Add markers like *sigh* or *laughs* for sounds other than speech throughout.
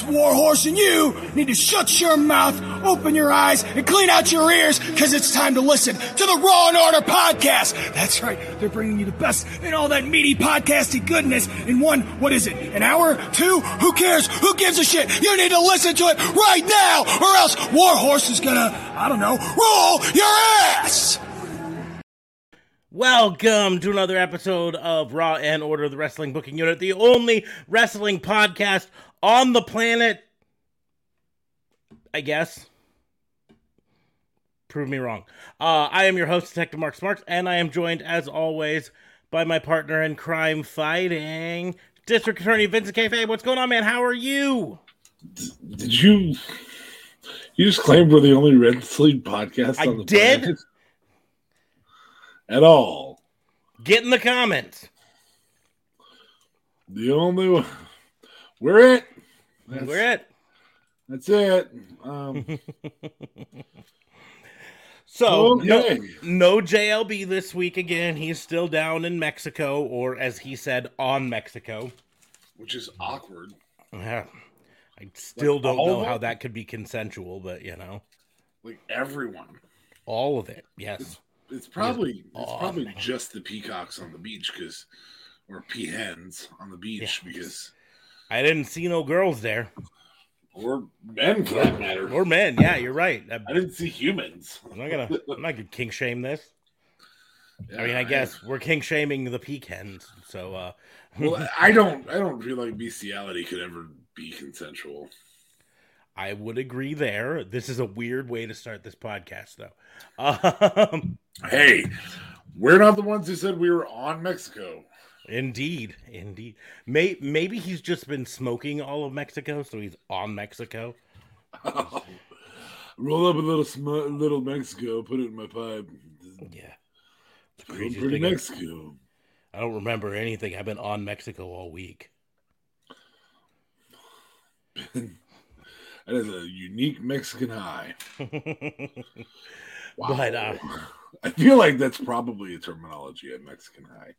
Warhorse and you need to shut your mouth, open your eyes, and clean out your ears because it's time to listen to the Raw and Order podcast. That's right. They're bringing you the best in all that meaty podcasty goodness in one, what is it, an hour? Two? Who cares? Who gives a shit? You need to listen to it right now or else Warhorse is gonna, I don't know, roll your ass! Welcome to another episode of Raw and Order, the Wrestling Booking Unit, the only wrestling podcast on the planet. I guess. Prove me wrong. Uh, I am your host, Detective Mark Smarks, and I am joined, as always, by my partner in crime fighting, District Attorney Vincent K. What's going on, man? How are you? Did you? You just claimed we're the only wrestling podcast I on the did? planet? At all. Get in the comments. The only one. We're it. That's, We're it. That's it. Um, *laughs* So, no, okay. no JLB this week again. He's still down in Mexico, or as he said, on Mexico. Which is awkward. Yeah. I still Like, don't know how that could be consensual, but you know, Like everyone. all of it. Yes. It's probably it's Oh, probably man. just the peacocks on the beach because or peahens on the beach Yeah. because I didn't see no girls there or men for that matter. or men. Yeah, you're right. I'm I didn't see humans. I'm not gonna. I'm not gonna king shame this. I mean, Yeah, I guess we're king shaming the peak hens. So, uh, Well, I don't. I don't feel like bestiality could ever be consensual. I would agree there. This is a weird way to start this podcast, though. *laughs* Um, Hey, we're not the ones who said we were on Mexico. Indeed, indeed. May, maybe he's just been smoking all of Mexico, so he's on Mexico. *laughs* Roll up a little sm- little Mexico, put it in my pipe. Yeah. The Going craziest pretty thing I- Mexico. I don't remember anything. I've been on Mexico all week. *laughs* That is a unique Mexican high. Wow. *laughs* But, uh, I feel like that's probably a terminology at Mexican high.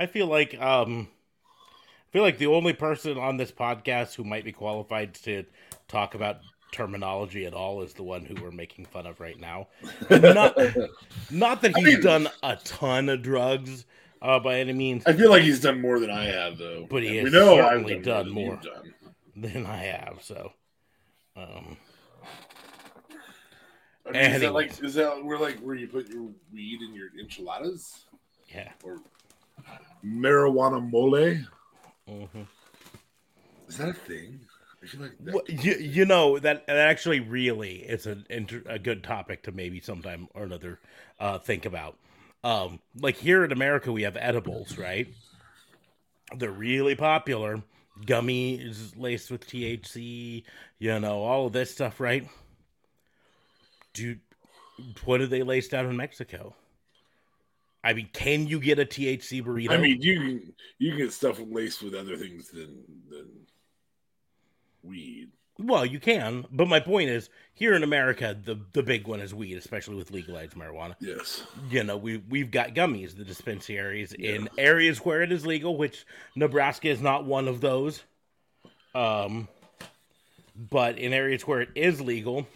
I feel like um I feel like the only person on this podcast who might be qualified to talk about terminology at all is the one who we're making fun of right now. Not *laughs* not that I he's mean- done a ton of drugs uh, by any means I feel like he's done more than I have, though. But he we know I've certainly done more. done. than I have. So, um, I mean, is that like is that where like where you put your weed in your enchiladas yeah. or marijuana mole? mhm. Is that a thing? Like that Well, you, you know that that actually really is an inter, a good topic to maybe sometime or another uh, think about. Um, like here in America, we have edibles, right? They're really popular. Gummies laced with THC, you know, all of this stuff, right? Dude, what do they lace down in Mexico? I mean, can you get a THC burrito? I mean, you can you can stuff them laced with other things than than weed. Well, you can, but my point is, here in America, the the big one is weed, especially with legalized marijuana. Yes. You know, we we've got gummies, the dispensaries in areas where it is legal, which Nebraska is not one of those. Um, but in areas where it is legal,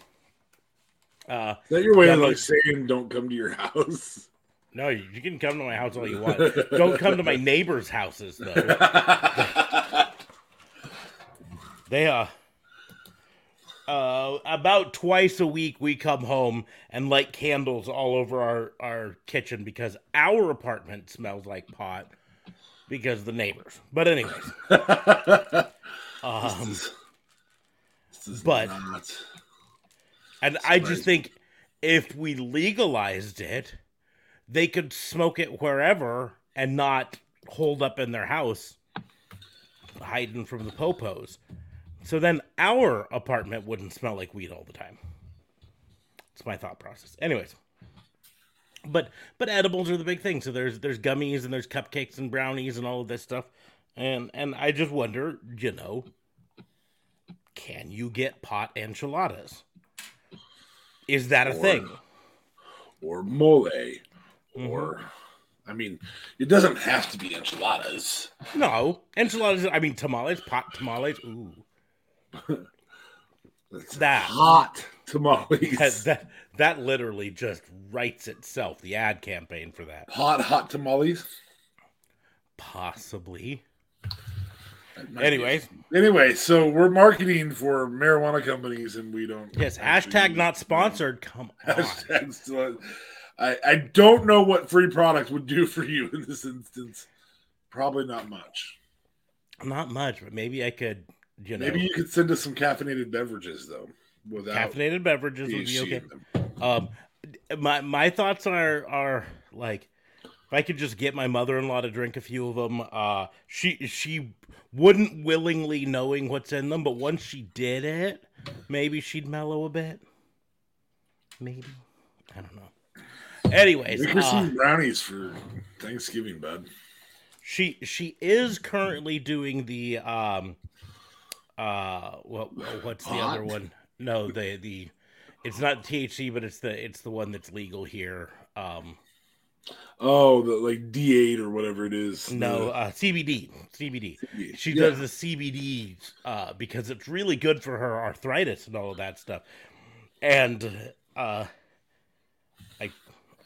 uh, Is that your way Yeah, of like saying don't come to your *laughs* house? No, you can come to my house all you want. *laughs* Don't come to my neighbors' houses though. *laughs* They uh uh about twice a week we come home and light candles all over our our kitchen because our apartment smells like pot because of the neighbors. But anyways, *laughs* um This is but- not- and I just think if we legalized it, they could smoke it wherever and not hold up in their house hiding from the popos. So then our apartment wouldn't smell like weed all the time. It's my thought process. Anyways, but but edibles are the big thing. So there's there's gummies and there's cupcakes and brownies and all of this stuff, and and I just wonder, you know, can you get pot enchiladas? Is that a Or- thing? or mole. Mm-hmm. or I mean, it doesn't have to be enchiladas. No, enchiladas. I mean tamales, pot tamales. Ooh, That. hot *laughs* tamales, that that, that literally just writes itself. The ad campaign for that, hot hot tamales. possibly. Be- anyway, so we're marketing for marijuana companies, and we don't. yes. Hashtag not sponsored. Come on. *laughs* Hashtag still- I, I don't know what free product would do for you in this instance. Probably not much. Not much, but maybe I could. You know, Maybe you could send us some caffeinated beverages though, without caffeinated beverages would be okay. Um, my my thoughts are are like if I could just get my mother in law to drink a few of them, uh, she she wouldn't willingly knowing what's in them, but once she did it, maybe she'd mellow a bit. Maybe I don't know. Anyways, Make her uh, some brownies for Thanksgiving, bud. she she is currently doing the um uh what what's the other one? No, the the it's not THC, but it's the it's the one that's legal here. Um Oh, the like D8 or whatever it is. no, uh CBD. CBD. She Yeah. does the CBD uh because it's really good for her arthritis and all of that stuff. And uh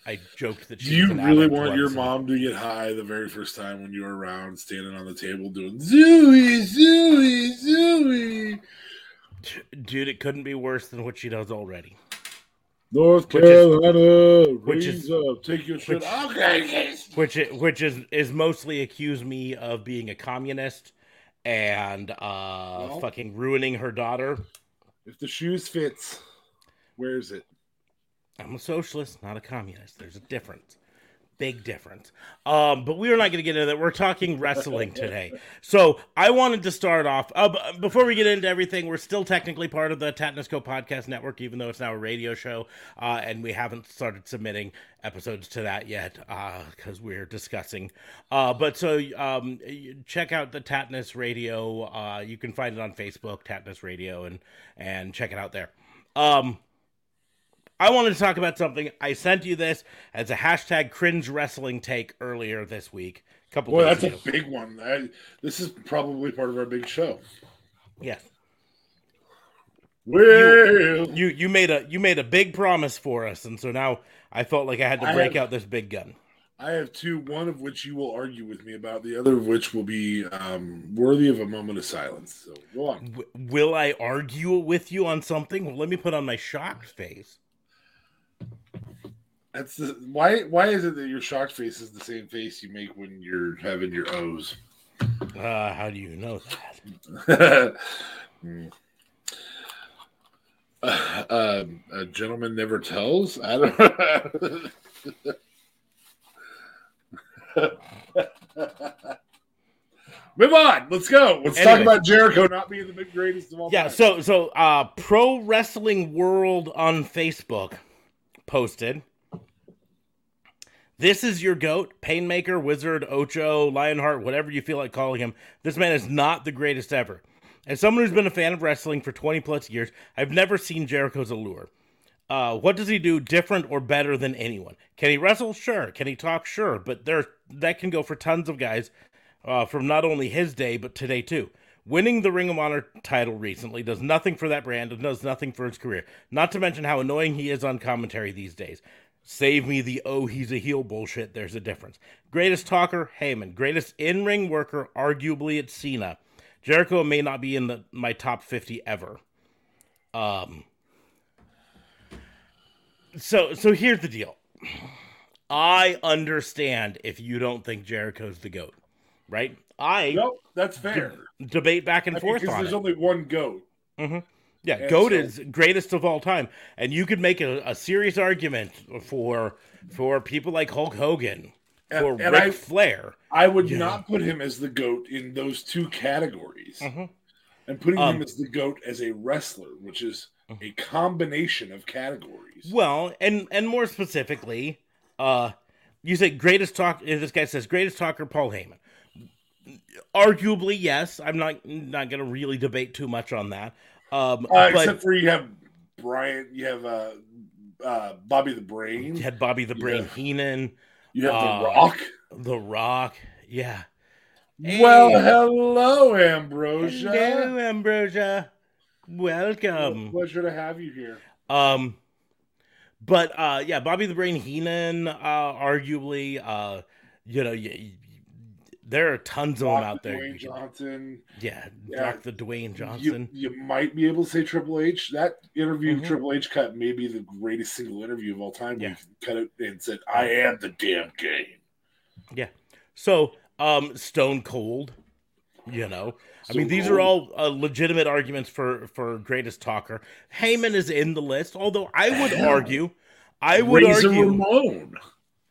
I joked that Do you really want your mom to get high the very first time when you were around, standing on the table doing Zooey, Zooey, Zooey? Dude, it couldn't be worse than what she does already. North is- Carolina, which is- up, take your shit. which- Okay, which i- which is is mostly accused me of being a communist and uh Well. fucking ruining her daughter. If the shoes fits, where's it? I'm a socialist, not a communist. There's a difference. Big difference. Um, but we are not going to get into that. We're talking wrestling today. So I wanted to start off. Uh, before we get into everything, we're still technically part of the Tatnisco Podcast Network, even though it's now a radio show. Uh, and we haven't started submitting episodes to that yet because we're discussing. Uh, but so um, check out the Tatnus Radio. Uh, you can find it on Facebook, Tatnus Radio, and, and check it out there. Um, I wanted to talk about something. I sent you this as a hashtag cringe wrestling take earlier this week. A couple days that's a big one. I, this is probably part of our big show. Yes. Well, You you made a you made a big promise for us, and so now I felt like I had to break have- out this big gun. I have two, one of which you will argue with me about, the other of which will be um, worthy of a moment of silence. So go on. W- will I argue with you on something? Well, let me put on my shocked face. That's the, why. Why is it that your shocked face is the same face you make when you're having your O's? Uh, how do you know that? Uh, *laughs* um, a gentleman never tells. I don't. *laughs* Move on. Let's go. Let's talk about Jericho not being the greatest of all Yeah, time. so so uh Pro Wrestling World on Facebook posted This is your goat, Painmaker, Wizard, Ocho, Lionheart, whatever you feel like calling him. This man is not the greatest ever. As someone who's been a fan of wrestling for 20 plus years, I've never seen Jericho's allure. Uh, what does he do different or better than anyone? Can he wrestle? Sure. Can he talk? Sure. But there, that can go for tons of guys uh, from not only his day but today too. Winning the Ring of Honor title recently does nothing for that brand and does nothing for his career. Not to mention how annoying he is on commentary these days. Save me the oh he's a heel bullshit. There's a difference. Greatest talker Heyman. Greatest in ring worker arguably it's Cena. Jericho may not be in the my top fifty ever. Um. So so here's the deal. I understand if you don't think Jericho's the goat, right? I Nope, that's fair. debate back and forth because there's it. only one goat. Yeah, And GOAT so- is greatest of all time, and you could make a, a serious argument for for people like Hulk Hogan, for and Ric I- Flair. I would Yeah. not put him as the goat in those two categories. Mhm. And putting Um, him as the goat as a wrestler, which is a combination of categories. Well, and and more specifically, uh, you say greatest talk. This guy says greatest talker Paul Heyman. Arguably, yes. I'm not not going to really debate too much on that. Um, Uh, but except for you have Brian, you have uh, uh, Bobby the Brain, you had Bobby the Brain Yeah. Heenan, you have uh, The Rock. The Rock. Yeah. Well, Hey. hello, Ambrosia. Hello, Ambrosia. Welcome. Pleasure to have you here. Um, but uh, yeah, Bobby the Brain Heenan, uh, arguably, uh, you know, y- y- there are tons of them Rock out there. Dwayne Johnson. Yeah, Yeah. Rock the Dwayne Johnson. You, you might be able to say Triple H. That interview Mhm. Triple H cut may be the greatest single interview of all time. Yeah. He cut it and said, I am the damn game. Yeah. So, um, Stone Cold, you know, I mean, these are all uh, legitimate arguments for for greatest talker. Heyman is in the list, although I would argue, I would Razor argue, Ramon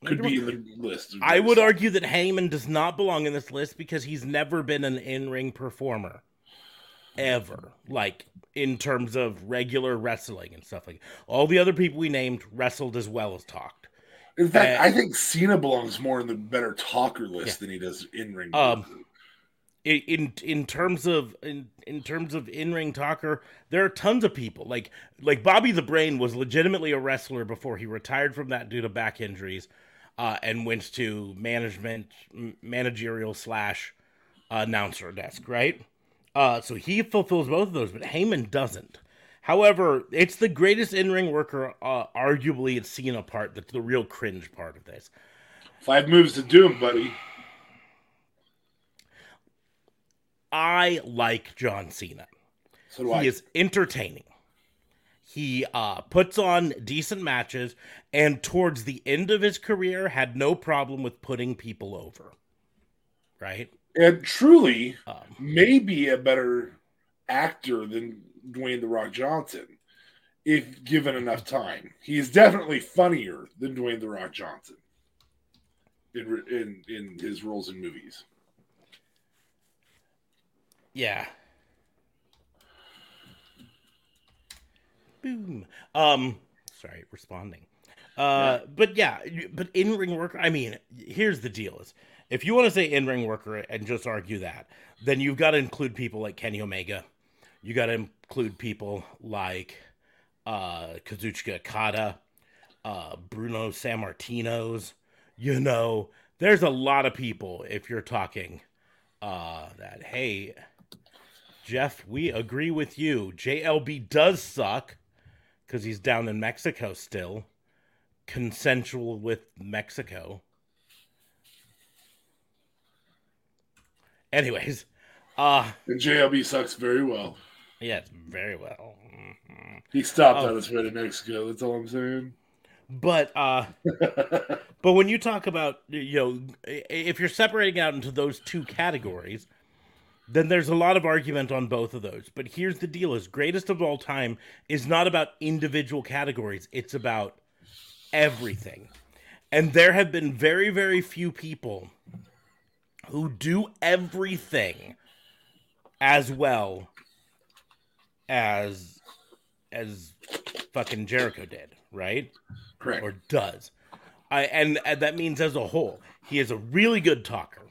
could be in the list. I would argue that Heyman does not belong in this list because he's never been an in ring performer, ever. Like in terms of regular wrestling and stuff like. All the other people we named wrestled as well as talked. In fact, Uh, I think Cena belongs more in the better talker list than he does in ring. Um, in in, in terms of in, in terms of in ring talker, there are tons of people like like Bobby the Brain was legitimately a wrestler before he retired from that due to back injuries, uh, and went to management managerial slash announcer desk, right? Uh, so he fulfills both of those, but Heyman doesn't. However, it's the greatest in ring worker, uh, arguably, it's Cena part that's the real cringe part of this. Five moves to doom, buddy. I like John Cena. So do I. He is entertaining. He uh, puts on decent matches, and towards the end of his career, had no problem with putting people over. Right? and truly Um, may be a better actor than Dwayne the Rock Johnson if given enough time. He is definitely funnier than Dwayne the Rock Johnson in in in his roles in movies. yeah. Boom. Um. Sorry, responding. Uh, but yeah, but in ring worker. I mean, here's the deal: is if you want to say in ring worker and just argue that, then you've got to include people like Kenny Omega. You got to include people like uh, Kazuchika Okada, uh, Bruno Sammartino's. You know, there's a lot of people. If you're talking uh, that, hey, Jeff, we agree with you. JLB does suck because he's down in Mexico still, consensual with Mexico. Anyways, uh And JLB sucks very well. yeah, it's very well. Mhm. He stopped Oh. on his way to Mexico. That's all I'm saying. But uh *laughs* but when you talk about you know if you're separating out into those two categories, then there's a lot of argument on both of those. But here's the deal is greatest of all time is not about individual categories. It's about everything. And there have been very very few people who do everything as well as as fucking Jericho did, right? Correct. or does. I and, and that means as a whole, he is a really good talker.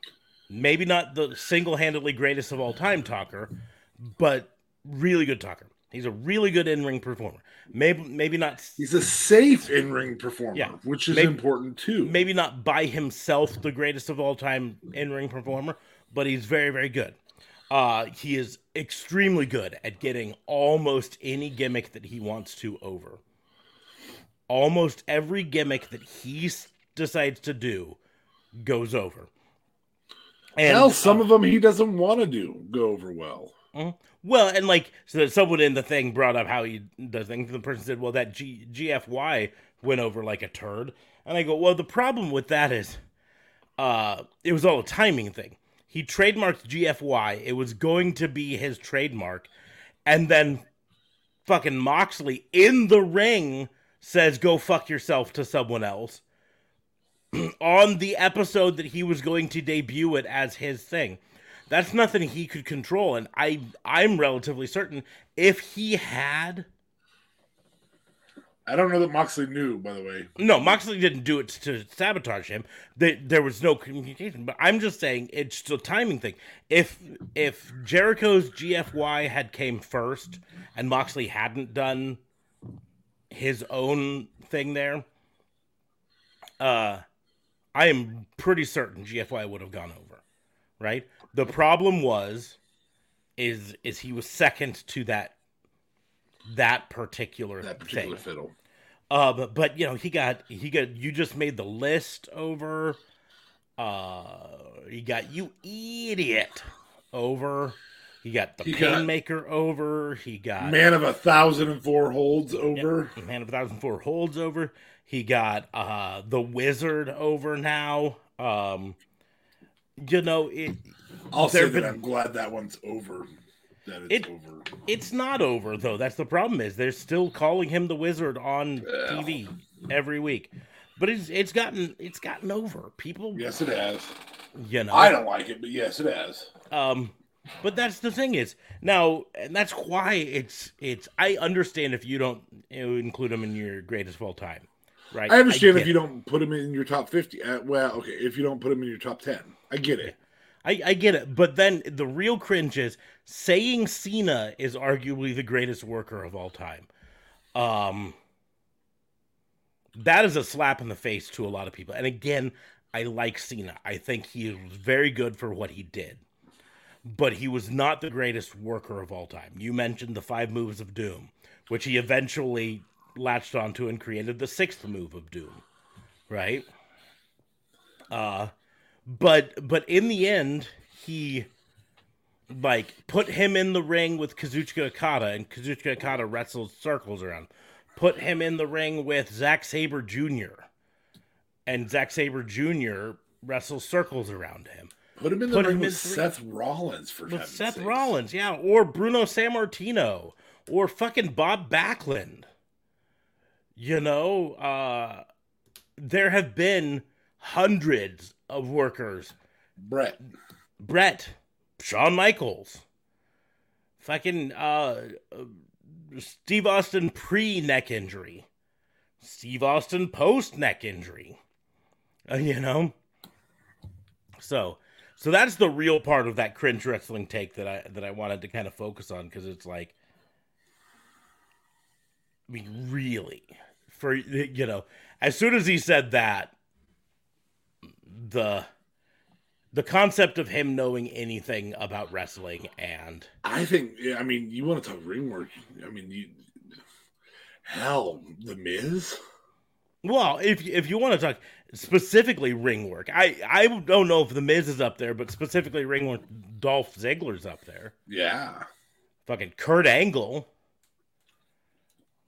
Maybe not the single-handedly greatest of all time talker, but really good talker. He's a really good in-ring performer. Maybe maybe not He's a safe in ring performer, Yeah. which is Maybe- important too. maybe not by himself the greatest of all time in-ring performer, but he's very very good. Uh, he is extremely good at getting almost any gimmick that he wants to over. Almost every gimmick that he decides to do goes over. And Hell, some of them he doesn't want to do go over well. Well, and like so someone in the thing brought up how he does things. The person said, "Well, that G- GFY went over like a turd," and I go, "Well, the problem with that is, uh, it was all a timing thing. He trademarked GFY. It was going to be his trademark, and then fucking Moxley in the ring says, "Go fuck yourself" to someone else." *clears throat* on the episode that he was going to debut it as his thing. That's nothing he could control, and I I'm relatively certain if he had I don't know that Moxley knew, by the way. No, Moxley didn't do it to sabotage him. There, was no communication. But I'm just saying it's a timing thing. If if Jericho's GFY had came first and Moxley hadn't done his own thing there, uh, I am pretty certain GFY would have gone over. Right. The problem was, is is he was second to that that particular That particular thing. fiddle. Uh, but, but you know he got he got you just made the list over. Uh, he got you idiot over. He got the He got- Painmaker over. He got Man of a thousand and four holds over. Man of a Thousand Four holds over. He got uh the Wizard over now. Um, you know it. I'll say that been- I'm glad that one's over. That It- it's over. It's not over though. That's the problem. Is they're still calling him the Wizard on TV every week, but it's it's gotten it's gotten over. People, Yes, it has. you know, I don't like it, but yes, it has. Um, but that's the thing is now, and that's why it's it's. I understand if you don't include him in your greatest of all time, right? I understand get if you it. don't put him in your top 50. Uh, well, okay, if you don't put him in your top 10. I get it. I, I get it, but then the real cringe is saying Cena is arguably the greatest worker of all time. Um, that is a slap in the face to a lot of people. And again, I like Cena. I think he was very good for what he did, but he was not the greatest worker of all time. You mentioned the five moves of doom, which he eventually latched onto and created the sixth move of doom, right? Uh, but but in the end, he like put him in the ring with Kazuchika Okada, and Kazuchika Okada wrestled circles around. Put him in the ring with Zack Sabre Jr. and Zack Sabre Jr. wrestles circles around him. Put him in the Put ring with three- Seth Rollins for With Seth sakes. Rollins, yeah, or Bruno Sammartino, or fucking Bob Backlund. You know, uh, there have been hundreds of workers Brett. Brett, Shawn Michaels, fucking uh, uh, Steve Austin pre neck injury, Steve Austin post neck injury. Uh, *laughs* you know, so so that's the real part of that cringe wrestling take that I that I wanted to kind of focus on because it's like, I mean, really, for you know, as soon as he said that, the the concept of him knowing anything about wrestling and I think, yeah, I mean, you want to talk ring work. I mean, you. Hell, The Miz? well if if you want to talk specifically ring work i i don't know if the miz is up there but specifically ring work dolph ziggler's up there Yeah. fucking kurt angle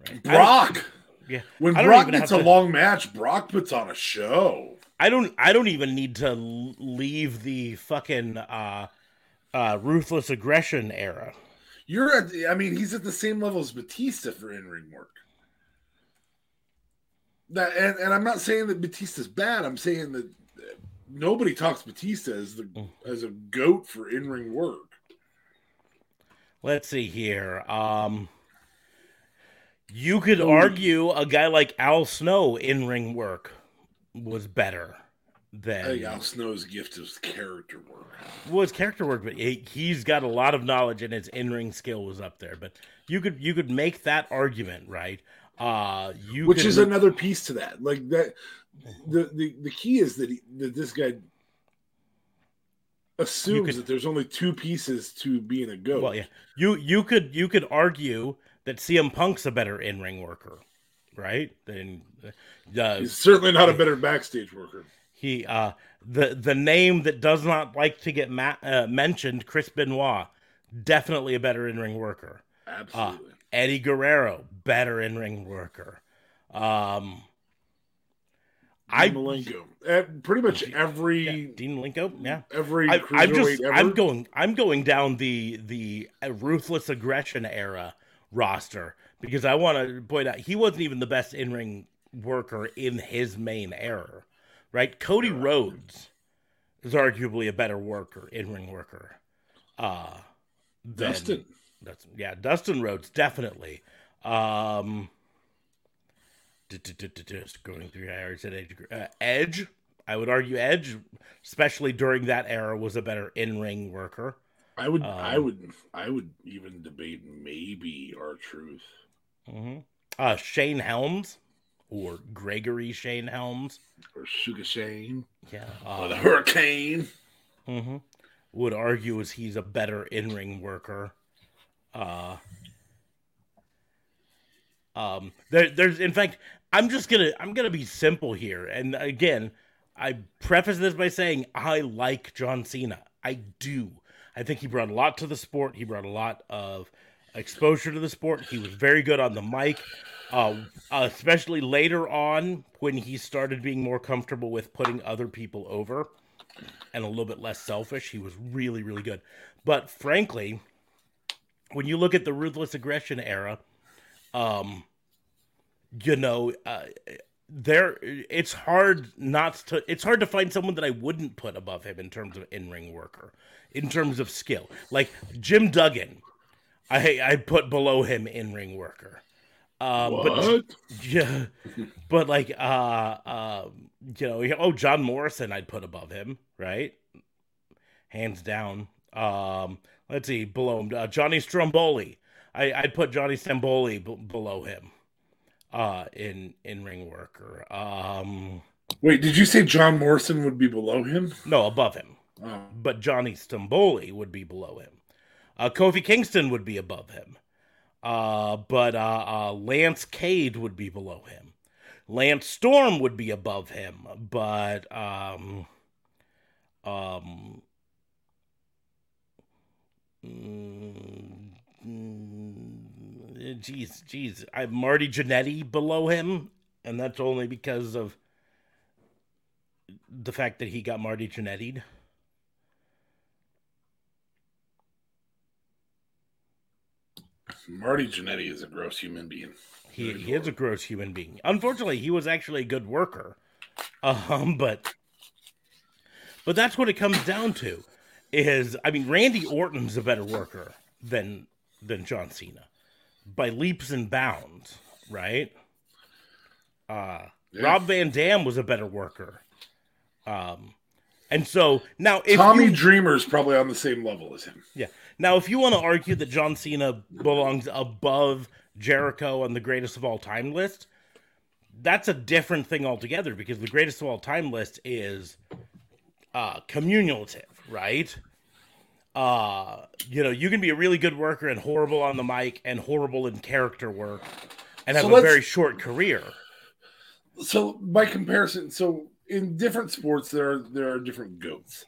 right? Brock. yeah When Brock gets a to- long match, Brock puts on a show. i don't i don't even need to leave the fucking uh uh ruthless aggression era You're at, I mean, he's at the same level as Batista for in ring work. That and, and I'm not saying that Batista's bad. I'm saying that nobody talks Batista as the Mm. as a goat for in ring work. let's see here um you could argue a guy like al snow in ring work was better than I think Al Snow's gift is character work. well, his character work, but he, he's got a lot of knowledge and his in-ring skill was up there. But you could you could make that argument, right? Uh, you Which is another piece to that. Like that the the, the key is that he, that this guy assumes could- that there's only two pieces to being a goat. well, yeah. You you could you could argue that CM Punk's a better in-ring worker, right? Than uh, He's certainly not a better backstage worker. he uh the the name that does not like to get ma- uh, mentioned, Chris Benoit, definitely a better in-ring worker. Absolutely. Eddie Guerrero, better in-ring worker. Um, I I Malenko. Uh, pretty much every yeah, Dean Malenko, yeah. every I, I'm just ever. I'm going I'm going down the the uh, ruthless aggression era roster because I want to point out he wasn't even the best in ring worker in his main era, right? Cody Rhodes is arguably a better worker, in ring worker. Uh, than- Dustin. That's yeah, Dustin Rhodes definitely. Um, Just going through I already said Edge. Uh, Edge, I would argue Edge, especially during that era, was a better in-ring worker. I would, um, I would, I would even debate maybe R-Truth. Mm-hmm. Uh, Shane Helms or Gregory Shane Helms or Sugar Shane. Yeah, uh, or the Hurricane. Mm-hmm. Would argue as he's a better in-ring worker. Uh, um, there, there's in fact, I'm just gonna I'm gonna be simple here, and again, I preface this by saying I like John Cena. I do. I think he brought a lot to the sport. He brought a lot of exposure to the sport. He was very good on the mic, uh, especially later on when he started being more comfortable with putting other people over and a little bit less selfish. He was really, really good. But frankly, when you look at the ruthless aggression era, um, you know, uh, there it's hard not to it's hard to find someone that I wouldn't put above him in terms of in-ring worker, in terms of skill. Like Jim Duggan, I I put below him in-ring worker. Um, what? But *laughs* yeah, but like uh, uh, you know, oh John Morrison, I'd put above him, right? Hands down. Um, let's see, below him, uh, Johnny Stromboli. I, I'd put Johnny Stromboli b- below him uh, in in ring worker. Um, Wait, did you say John Morrison would be below him? No, above him. Oh. But Johnny Stamboli would be below him. Uh, Kofi Kingston would be above him. Uh, but uh, uh, Lance Cade would be below him. Lance Storm would be above him, but um, um, mm, jeez, jeez, I have Marty Jannetty below him, and that's only because of the fact that he got Marty Jannetty. Marty Jannetty is a gross human being. He, he is a gross human being. Unfortunately, he was actually a good worker. Um, but but that's what it comes down to. Is I mean, Randy Orton's a better worker than than John Cena by leaps and bounds, right? Uh, yeah. Rob Van Dam was a better worker. Um, and so now, if Tommy you, Dreamer's probably on the same level as him. Yeah. Now, if you want to argue that John Cena belongs above Jericho on the greatest of all time list, that's a different thing altogether because the greatest of all time list is uh, communalative, right? Uh, you know, you can be a really good worker and horrible on the mic and horrible in character work and have so a very short career. So by comparison, so in different sports there are there are different goats.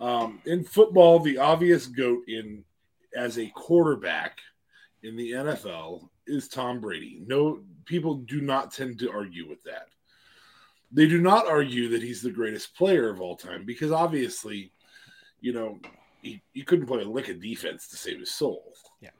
Um, in football, the obvious goat in as a quarterback in the NFL is Tom Brady. No people do not tend to argue with that. They do not argue that he's the greatest player of all time because obviously, you know, he, he couldn't play a lick of defense to save his soul. Yeah.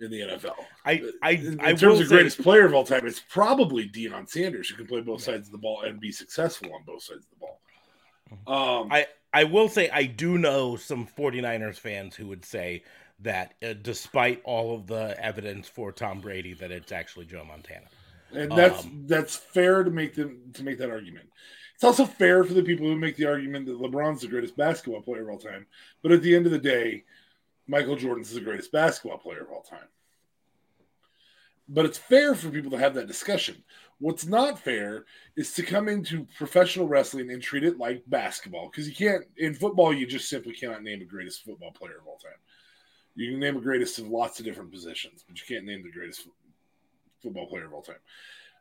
In the NFL, I, I, in, I terms of greatest say, player of all time, it's probably Deion Sanders who can play both yeah. sides of the ball and be successful on both sides of the ball. Um, I, I will say I do know some 49ers fans who would say that uh, despite all of the evidence for Tom Brady, that it's actually Joe Montana. And that's um, that's fair to make them to make that argument. It's also fair for the people who make the argument that LeBron's the greatest basketball player of all time. But at the end of the day, Michael Jordan's the greatest basketball player of all time. But it's fair for people to have that discussion. What's not fair is to come into professional wrestling and treat it like basketball. Because you can't, in football, you just simply cannot name the greatest football player of all time. You can name a greatest of lots of different positions, but you can't name the greatest football player of all time.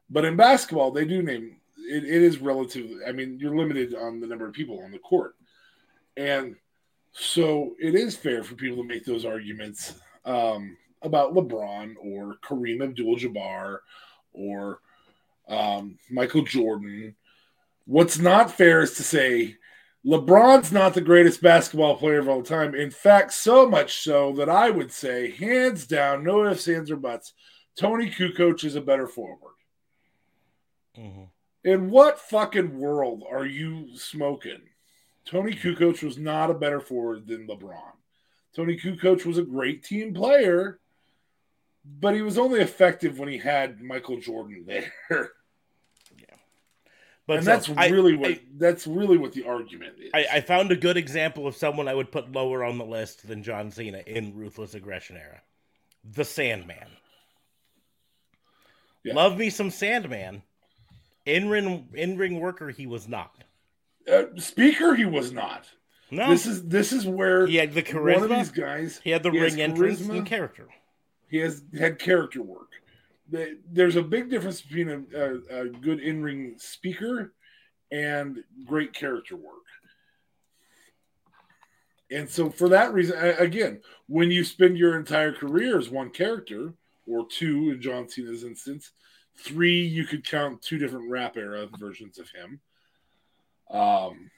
But in basketball, they do name it, it is relatively. I mean, you're limited on the number of people on the court, and so it is fair for people to make those arguments um, about LeBron or Kareem Abdul-Jabbar or um, Michael Jordan. What's not fair is to say LeBron's not the greatest basketball player of all time. In fact, so much so that I would say, hands down, no ifs, ands, or buts, Toni Kukoc is a better forward. Mm-hmm. In what fucking world are you smoking? Toni Kukoc was not a better forward than LeBron. Toni Kukoc was a great team player, but he was only effective when he had Michael Jordan there. Yeah, *laughs* but and so, that's I- really what I, that's really what the argument is. I, I found a good example of someone I would put lower on the list than John Cena in Ruthless Aggression era. The Sandman. Yeah. Love me some Sandman. In ring in ring worker he was not. uh, speaker, he was not. No. This is this is where he had the charisma. one of these guys. he had the he ring entrance charisma. and character. He has had character work. There's a big difference between a, a, a good in ring speaker and great character work. And so, for that reason, again, when you spend your entire career as one character, or two in John Cena's instance, three, you could count two different rap era versions of him. Um,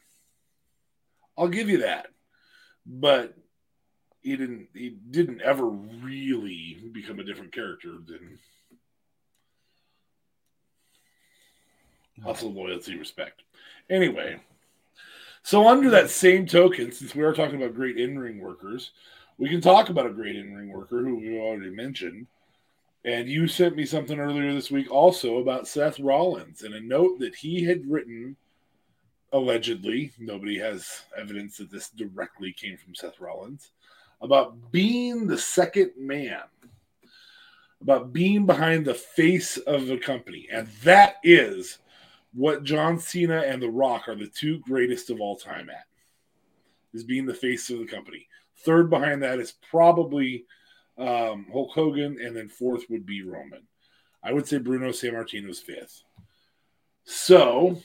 I'll give you that. But he didn't he didn't ever really become a different character than hustle, loyalty, respect. Anyway, so under that same token, since we are talking about great in-ring workers, we can talk about a great in-ring worker who we already mentioned. And you sent me something earlier this week also about Seth Rollins and a note that he had written allegedly, nobody has evidence that this directly came from Seth Rollins, about being the second man, about being behind the face of the company. And that is what John Cena and The Rock are the two greatest of all time at, is being the face of the company. Third behind that is probably um, Hulk Hogan, and then fourth would be Roman. I would say Bruno Sammartino's fifth. So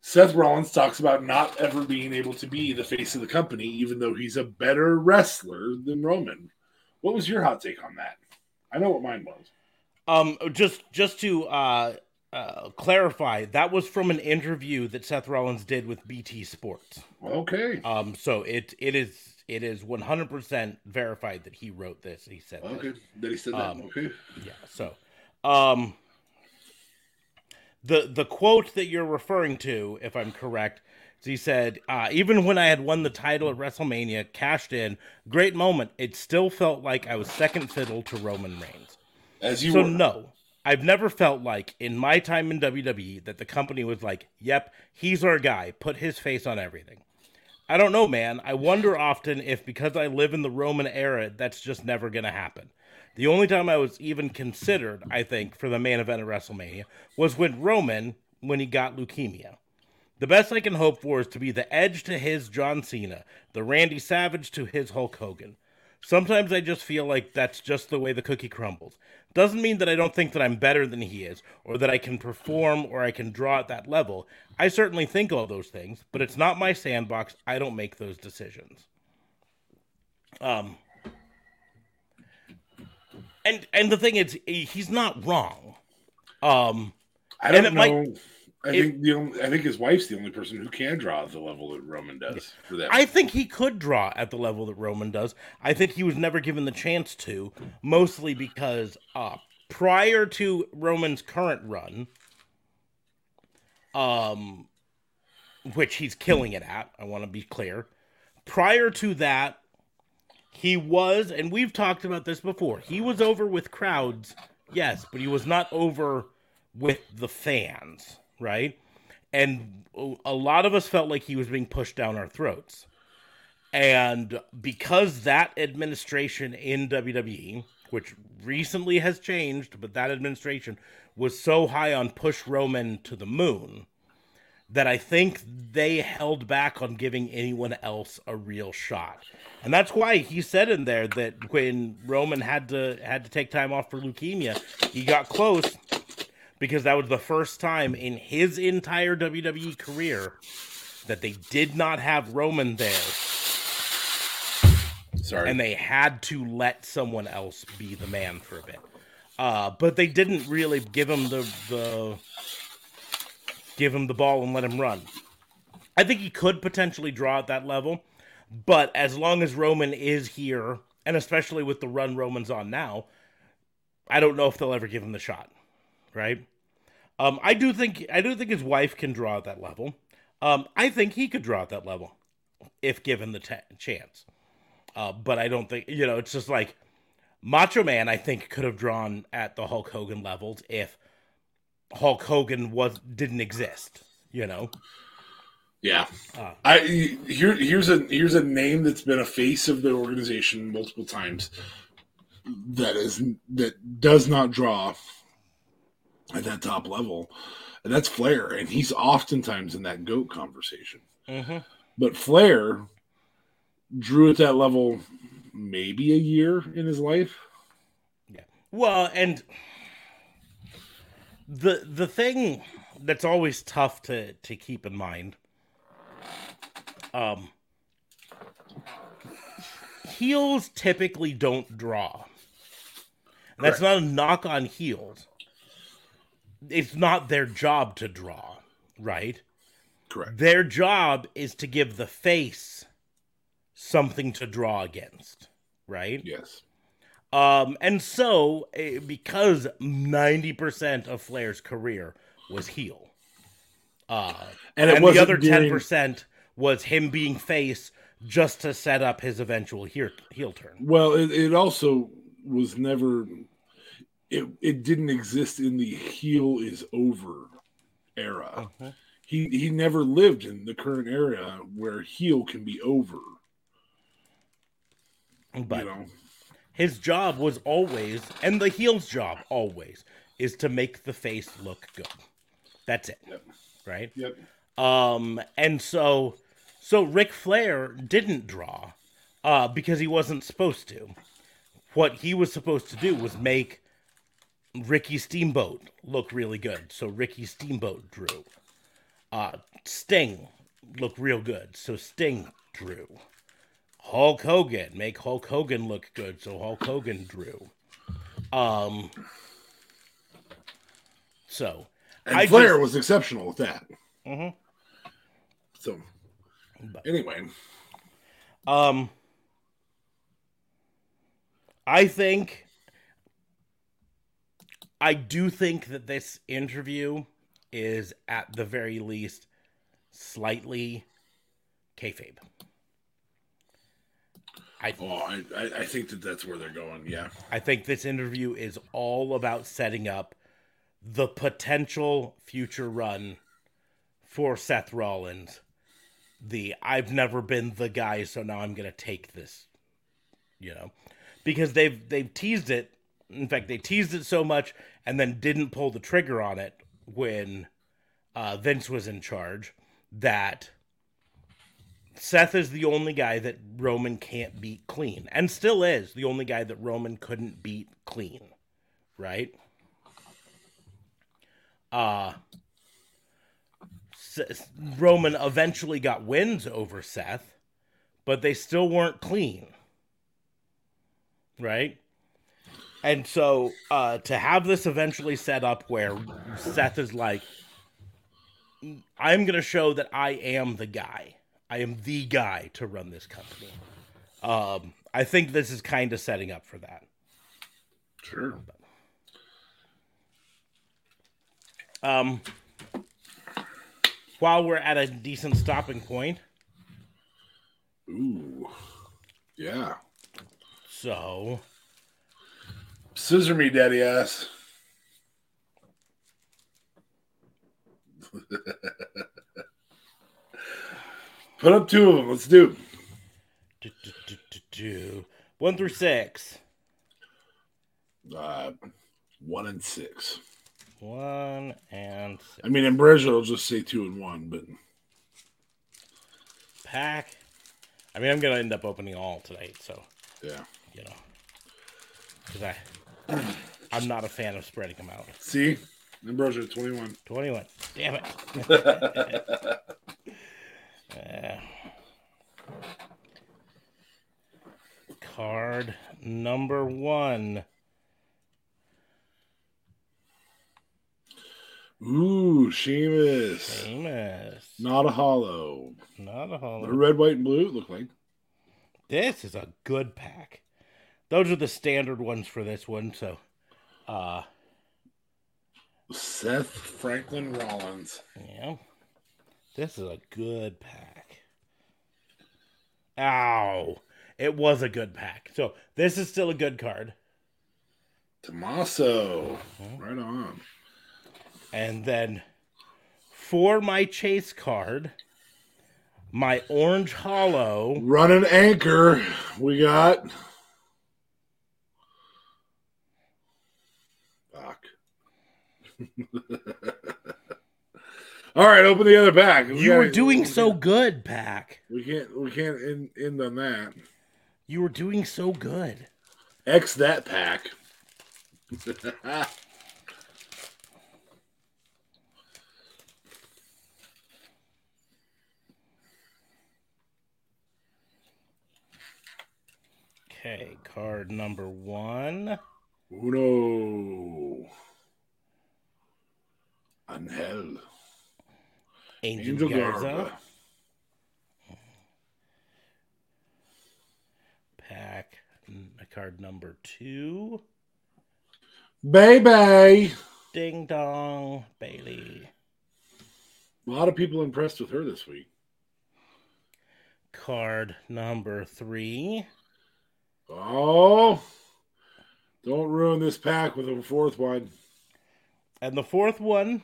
Seth Rollins talks about not ever being able to be the face of the company, even though he's a better wrestler than Roman. What was your hot take on that? I know what mine was. Um, just just to uh, uh, clarify, that was from an interview that Seth Rollins did with BT Sports. Okay. Um, so it it is it is one hundred percent verified that he wrote this. He said, this. Okay. That he said that. Um, okay. yeah. So, um, the the quote that you're referring to, if I'm correct, is he said, uh, "Even when I had won the title at WrestleMania, cashed in, great moment. It still felt like I was second fiddle to Roman Reigns." As you so were. no, I've never felt like in my time in WWE that the company was like, "Yep, he's our guy. Put his face on everything." I don't know, man. I wonder often if because I live in the Roman era, that's just never going to happen. The only time I was even considered, I think, for the main event of WrestleMania was when Roman, when he got leukemia. The best I can hope for is to be the edge to his John Cena, the Randy Savage to his Hulk Hogan. Sometimes I just feel like that's just the way the cookie crumbles. Doesn't mean that I don't think that I'm better than he is, or that I can perform or I can draw at that level. I certainly think all those things, but it's not my sandbox. I don't make those decisions. Um, and and the thing is, he's not wrong. Um, I don't it might- know. I it- think the only, I think his wife's the only person who can draw at the level that Roman does for that. I think he could draw at the level that Roman does. I think he was never given the chance to, mostly because uh, prior to Roman's current run, um, which he's killing it at, I want to be clear. Prior to that, he was, and we've talked about this before, he was over with crowds, yes, but he was not over with the fans, right? And a lot of us felt like he was being pushed down our throats. And because that administration in WWE, which recently has changed, but that administration was so high on push Roman to the moon that I think they held back on giving anyone else a real shot. And that's why he said in there that when Roman had to had to take time off for leukemia, he got close because that was the first time in his entire WWE career that they did not have Roman there Sorry. and they had to let someone else be the man for a bit. Uh, but they didn't really give him the, the give him the ball and let him run. I think he could potentially draw at that level, but as long as Roman is here, and especially with the run Roman's on now, I don't know if they'll ever give him the shot. Right? Um, I do think I do think his wife can draw at that level. Um, I think he could draw at that level if given the ta chance. Uh, but I don't think you know. It's just like Macho Man. I think could have drawn at the Hulk Hogan levels if Hulk Hogan was didn't exist. You know, Yeah. Ah. I here here's a here's a name that's been a face of the organization multiple times that is that does not draw at that top level. And that's Flair, and he's oftentimes in that goat conversation. mm-hmm. But Flair drew at that level maybe a year in his life. Yeah. Well, and the the thing that's always tough to to keep in mind, um, heels typically don't draw. That's not a knock on heels. It's not their job to draw, right? Correct. Their job is to give the face something to draw against, right? Yes. Um, and so, eh, because 90% of Flair's career was heel, uh, And and, the other during- 10% was him being face just to set up his eventual heel, heel turn. Well, it, it also was never. It it didn't exist in the heel is over era. He he never lived in the current era where heel can be over. But you know, his job was always, and the heel's job always, is to make the face look good. That's it. Yep. Right? yep. Um, and so, so Ric Flair didn't draw, uh, because he wasn't supposed to. What he was supposed to do was make Ricky Steamboat look really good. So Ricky Steamboat drew. Uh, Sting look real good. So Sting drew. Hulk Hogan make Hulk Hogan look good. So Hulk Hogan drew. Um. So And I Flair just- was exceptional with that. Mm-hmm. So But- anyway, Um, I think, I do think that this interview is at the very least slightly kayfabe. I oh, I, I think that that's where they're going. Yeah. I think this interview is all about setting up the potential future run for Seth Rollins. The I've never been the guy, so now I'm gonna take this. You know, because they've they've teased it. In fact, they teased it so much and then didn't pull the trigger on it when uh, Vince was in charge. That Seth is the only guy that Roman can't beat clean, and still is the only guy that Roman couldn't beat clean, right? Uh Roman eventually got wins over Seth, but they still weren't clean, right? And so uh, to have this eventually set up where Seth is like, I'm going to show that I am the guy. I am the guy to run this company. Um, I think this is kind of setting up for that. Sure. Um, while we're at a decent stopping point, Ooh. Yeah. so Scissor me, daddy ass. *laughs* Put up two of them. Let's do. do, do, do, one through six. Uh, one and six. One and six. I mean, in Brazil, I'll just say two and one, but pack. I mean, I'm gonna end up opening all tonight, so yeah. you know, because I, I'm not a fan of spreading them out. See, Ambrosia, twenty-one. Twenty-one. Damn it. Uh, *laughs* card number one. Ooh, Sheamus. Famous. Not a hollow. Not a hollow. red, white, and blue. look like. This is a good pack. Those are the standard ones for this one. So, uh, Seth Franklin Rollins. yeah, this is a good pack. Ow! It was a good pack. So this is still a good card. Tommaso. Right on. And then for my chase card, my orange hollow. Running anchor, we got. Fuck. *laughs* All right, open the other pack. We You were gotta- doing we so good, Pack. We can't. We can't end, end on that. You were doing so good. X that pack. *laughs* Okay, card number one. Uno. Angel. Angel, Angel Garza. Garza. Pack card number two. Baby. Ding dong, Bayley. A lot of people impressed with her this week. Card number three. Oh. Don't ruin this pack with a fourth one. And the fourth one,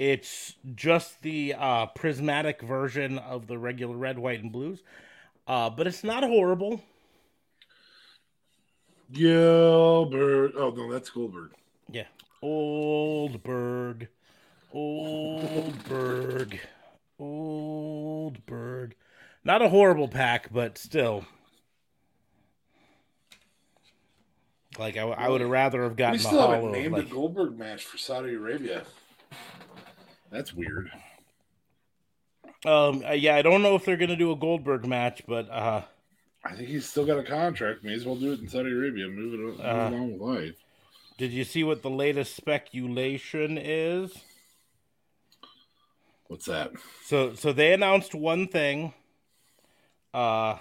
it's just the uh, prismatic version of the regular red, white, and blues. Uh, but it's not horrible. Gilbert. Oh, no, that's Goldberg. Yeah. Oldberg. Oldberg. Oldberg. Not a horrible pack, but still. Like, I, I would have rather have We gotten the still haven't named like, a Goldberg match for Saudi Arabia. That's weird. um, yeah, I don't know if they're going to do a Goldberg match, but uh, I think he's still got a contract. May as well do it in Saudi Arabia. Move it move Uh, along with life. did you see what the latest speculation is? What's that? So so they announced one thing. Uh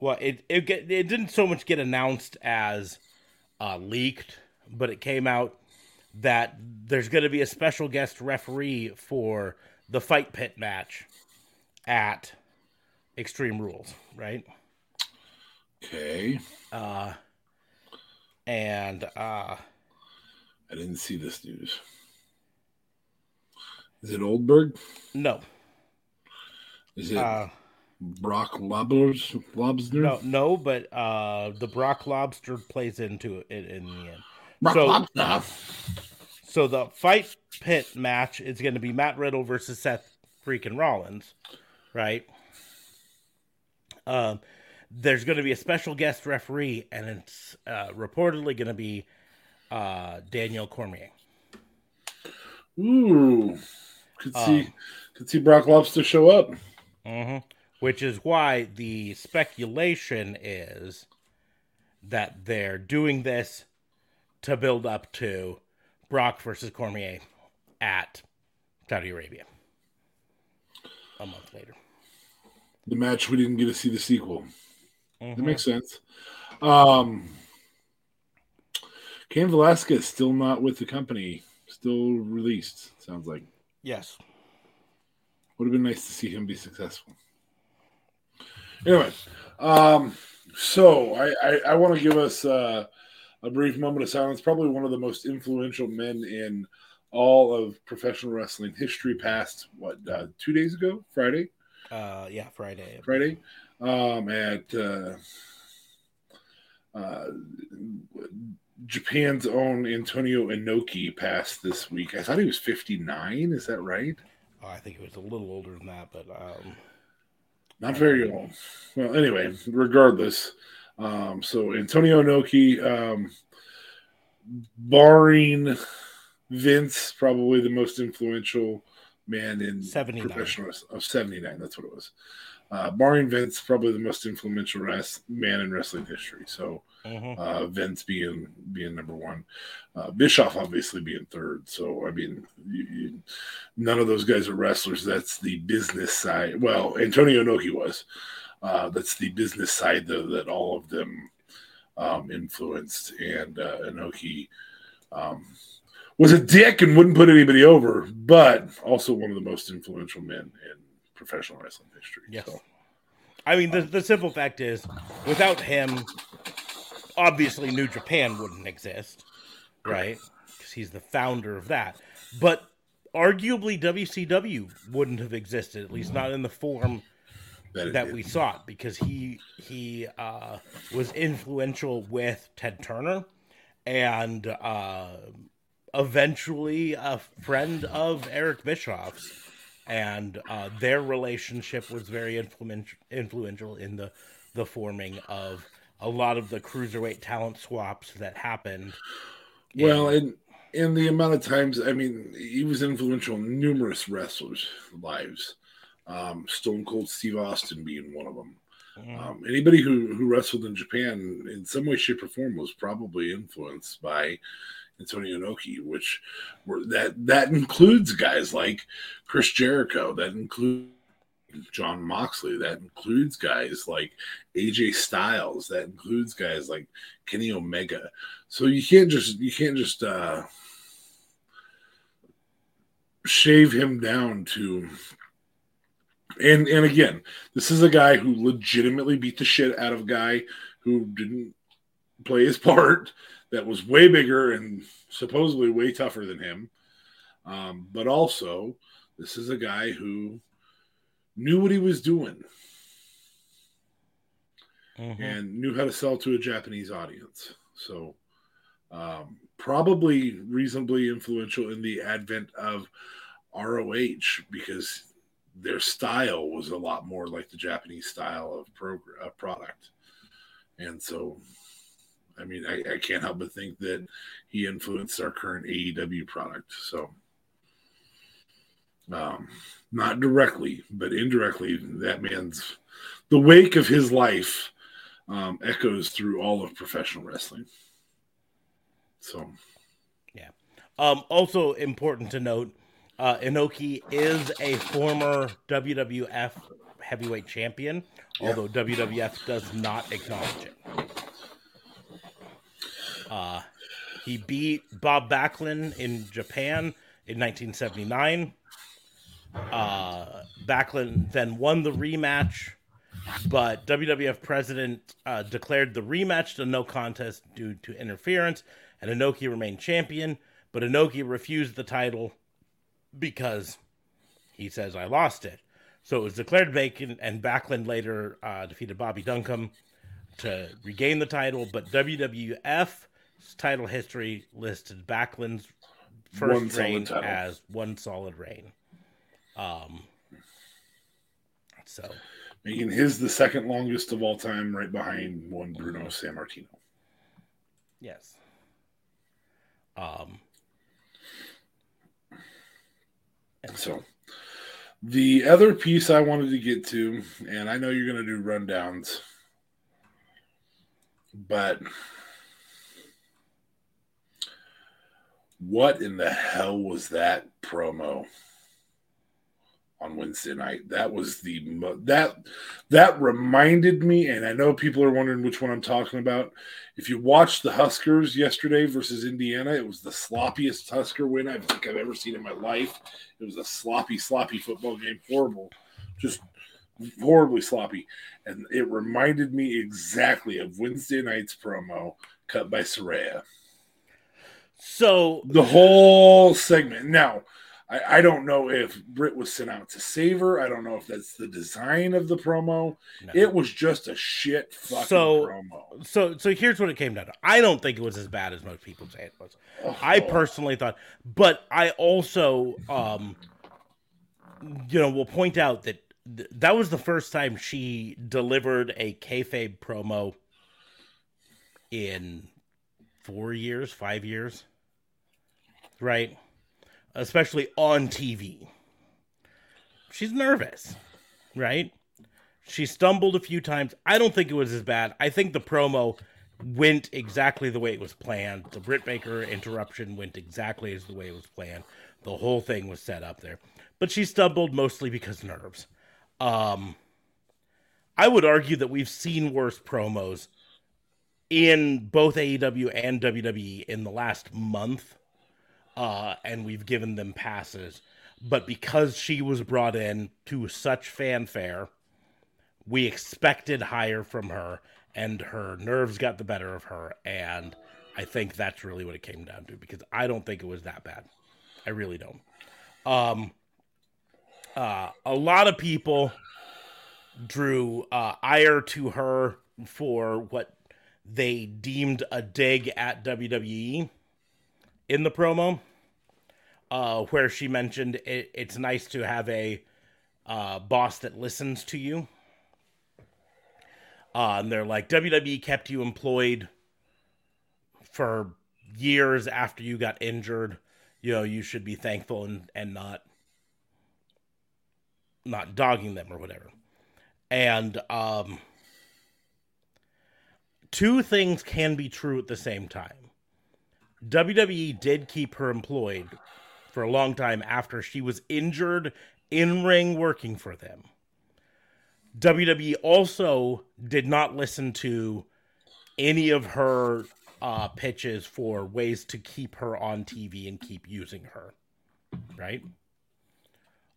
well it it get, it didn't so much get announced as uh leaked, but it came out that there's going to be a special guest referee for the fight pit match at Extreme Rules, right? Okay. Uh and uh I didn't see this news. Is it Oldberg? no. Is it Uh Brock Lobsters? Lobster? no no, but uh the Brock Lobster plays into it in the end. Brock so- Lobster. So the fight pit match is going to be Matt Riddle versus Seth freaking Rollins, right? Um, there's going to be a special guest referee, and it's uh, reportedly going to be uh, Daniel Cormier. Ooh. Could see Um, could see Brock Lobster show up. hmm Which is why the speculation is that they're doing this to build up to Brock versus Cormier at Saudi Arabia a month later. The match we didn't get to see the sequel. That Mhm. makes sense. Um Cain Velasquez still not with the company, still released, sounds like. Yes. Would have been nice to see him be successful. Anyway, um, so I, I, I want to give us uh, a brief moment of silence. Probably one of the most influential men in all of professional wrestling history. passed what uh, two days ago, Friday, Uh, yeah, Friday. Friday, um, at uh, uh, Japan's own Antonio Inoki passed this week. I thought he was fifty nine. Is that right? Oh, I think he was a little older than that, but um, Not very old. Well, anyway, regardless. Um, so Antonio Inoki, um, barring Vince, probably the most influential man in 79. professional. Oh, 79, that's what it was. Uh, barring Vince, probably the most influential res- man in wrestling history. So mhm. uh, Vince being being number one, uh, Bischoff obviously being third. So I mean, you, you, none of those guys are wrestlers. That's the business side. Well, Antonio Inoki was. Uh, that's the business side though that all of them um, influenced, and uh, Inoki um, was a dick and wouldn't put anybody over, but also one of the most influential men in professional wrestling history. yes. So, I mean, the the simple fact is, without him, obviously New Japan wouldn't exist, right? Because he's the founder of that. But arguably WCW wouldn't have existed, at least not in the form That, that we sought, because he he uh, was influential with Ted Turner, and uh, eventually a friend of Eric Bischoff's, and uh, their relationship was very influential influential in the the forming of a lot of the cruiserweight talent swaps that happened. Well, and in the amount of times, I mean, he was influential in numerous wrestlers' lives. Um, Stone Cold Steve Austin being one of them. Um, anybody who, who wrestled in Japan in some way, shape, or form was probably influenced by Antonio Inoki, which were that that includes guys like Chris Jericho, that includes John Moxley, that includes guys like AJ Styles, that includes guys like Kenny Omega. So you can't just you can't just uh shave him down to and and again, this is a guy who legitimately beat the shit out of a guy who didn't play his *laughs* part that was way bigger and supposedly way tougher than him. Um, but also, this is a guy who knew what he was doing Mhm. and knew how to sell to a Japanese audience. So, um, probably reasonably influential in the advent of ROH because their style was a lot more like the Japanese style of prog- uh, product. And so, I mean, I, I can't help but think that he influenced our current AEW product. So, um, not directly, but indirectly, that man's the wake of his life um, echoes through all of professional wrestling. So, yeah. Um, also important to note, uh, Inoki is a former WWF heavyweight champion, although WWF does not acknowledge it. Uh, he beat Bob Backlund in Japan in 1979. Uh, Backlund then won the rematch, but WWF president uh, declared the rematch to no contest due to interference, and Inoki remained champion. But Inoki refused the title because he says, I lost it. So it was declared vacant, and Backlund later uh, defeated Bobby Duncum to regain the title. But WWF's title history listed Backlund's first solid reign as one solid reign. Um, so making his the second longest of all time, right behind one Bruno Sammartino. yes. Um, So, the other piece I wanted to get to, and I know you're going to do rundowns, but what in the hell was that promo on Wednesday night? That was the mo- that that reminded me, and I know people are wondering which one I'm talking about. If you watched the Huskers yesterday versus Indiana, it was the sloppiest Husker win I think I've ever seen in my life. It was a sloppy, sloppy football game. Horrible. Just horribly sloppy. And it reminded me exactly of Wednesday night's promo cut by Saraya. so The whole segment. Now, I, I don't know if Britt was sent out to save her. I don't know if that's the design of the promo. no. It was just a shit fucking So- promo. so so here's what it came down to. I don't think it was as bad as most people say it was. I Oh. personally thought, but I also, um, you know, will point out that th- that was the first time she delivered a kayfabe promo in four years, five years, right? Especially on TV. She's nervous, right? She stumbled a few times. I don't think it was as bad. I think the promo went exactly the way it was planned. The Britt Baker interruption went exactly as the way it was planned. The whole thing was set up there. But she stumbled mostly because nerves. Um I would argue that we've seen worse promos in both AEW and WWE in the last month. Uh and we've given them passes. But because she was brought in to such fanfare, we expected higher from her and her nerves got the better of her and i think that's really what it came down to because i don't think it was that bad. I really don't. Um, uh, a lot of people drew uh, ire to her for what they deemed a dig at WWE in the promo, uh, where she mentioned it, it's nice to have a uh, boss that listens to you. Uh, and they're like, WWE kept you employed for years after you got injured. You know, you should be thankful and, and not not dogging them or whatever. And um two things can be true at the same time. WWE did keep her employed for a long time after she was injured in ring working for them. WWE also did not listen to any of her uh, pitches for ways to keep her on TV and keep using her. Right?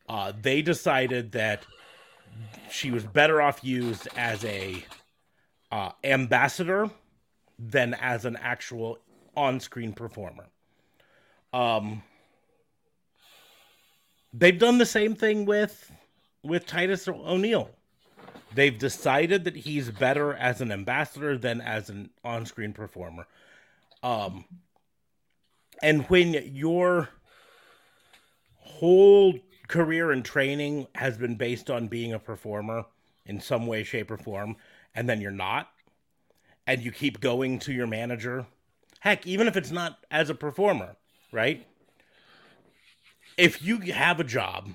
Uh, they decided that she was better off used as a uh, ambassador than as an actual on-screen performer. Um, they've done the same thing with with Titus O'Neil. They've decided that he's better as an ambassador than as an on-screen performer. Um, and when your whole career and training has been based on being a performer in some way, shape, or form, and then you're not, and you keep going to your manager, heck, even if it's not as a performer, right? If you have a job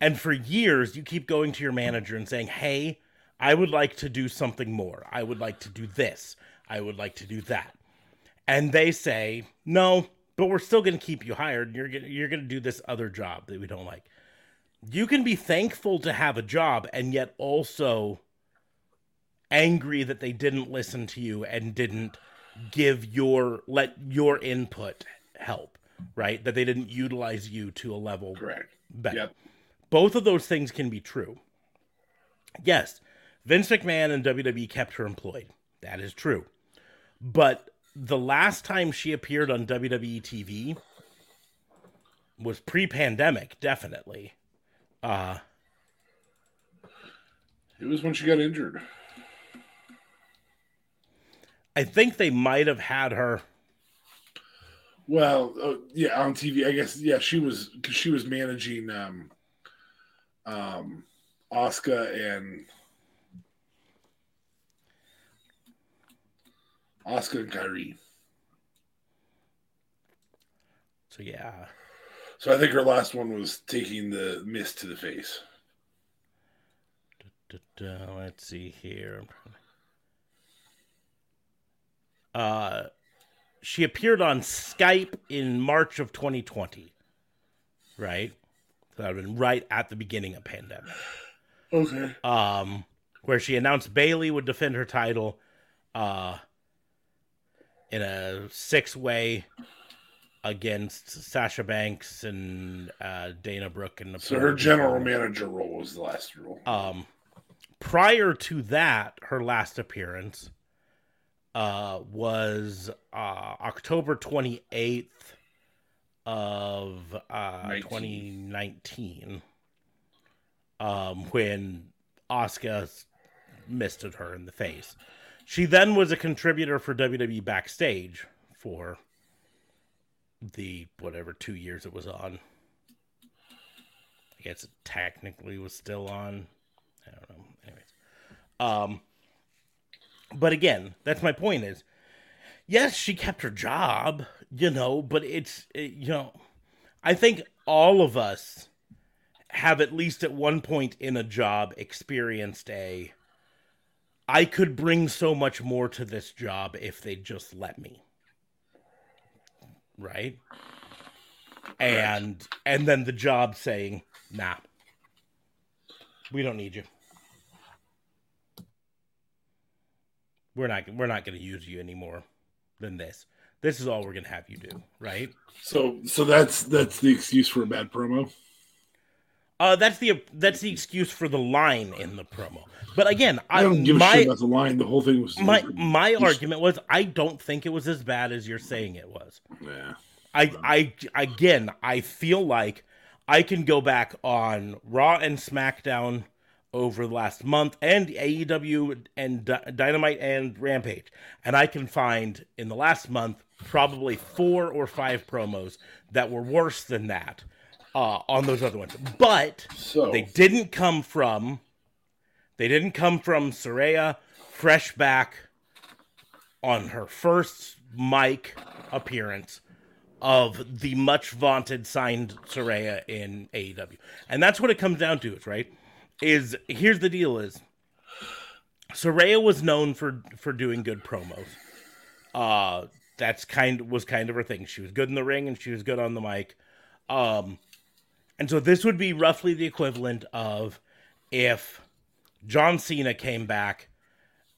and for years you keep going to your manager and saying, hey, I would like to do something more. I would like to do this. I would like to do that. And they say, no, but we're still going to keep you hired. You're you're going to do this other job that we don't like. You can be thankful to have a job and yet also angry that they didn't listen to you and didn't give your let your input help, right? That they didn't utilize you to a level Correct. better. Yep. Both of those things can be true. Yes, Vince McMahon and WWE kept her employed. That is true. But the last time she appeared on WWE TV was pre-pandemic, definitely. Uh It was when she got injured. I think they might have had her Well, uh, yeah, on TV, I guess. Yeah, she was because she was managing um, um, Asuka and Asuka and Kairi. so yeah. So I think her last one was taking the mist to the face. Let's see here. Uh, she appeared on Skype in March of 2020, right? So that would have been right at the beginning of pandemic. Okay. Um, where she announced Bayley would defend her title, uh, in a six-way against Sasha Banks and uh, Dana Brooke and So her general manager role was the last role. um, prior to that, her last appearance uh, was uh, October 28th of uh, 19. 2019 um, when Asuka misted her in the face. She then was a contributor for WWE Backstage for the whatever two years it was on. I guess it technically was still on. I don't know. Anyways, um, but again, that's my point. Is yes, she kept her job, you know, but it's it, you know, I think all of us have at least at one point in a job experienced a. I could bring so much more to this job if they just let me. Right? And and then the job saying, "Nah. We don't need you. We're not we're not going to use you anymore than this. This is all we're going to have you do, right?" So, so that's that's the excuse for a bad promo. Uh, that's the that's the excuse for the line in the promo. But again, I I, don't give a my shit about the line. The whole thing was my my argument was I don't think it was as bad as you're saying it was. Yeah. I, I, again, I feel like I can go back on Raw and SmackDown over the last month and AEW and Dynamite and Rampage, and I can find in the last month probably four or five promos that were worse than that uh, on those other ones. But So they didn't come from they didn't come from Saraya fresh back on her first mic appearance of the much vaunted signed Saraya in AEW. And that's what it comes down to, right? Is here's the deal is Saraya was known for for doing good promos. Uh that's kind was kind of her thing. She was good in the ring and she was good on the mic. Um and so this would be roughly the equivalent of if John Cena came back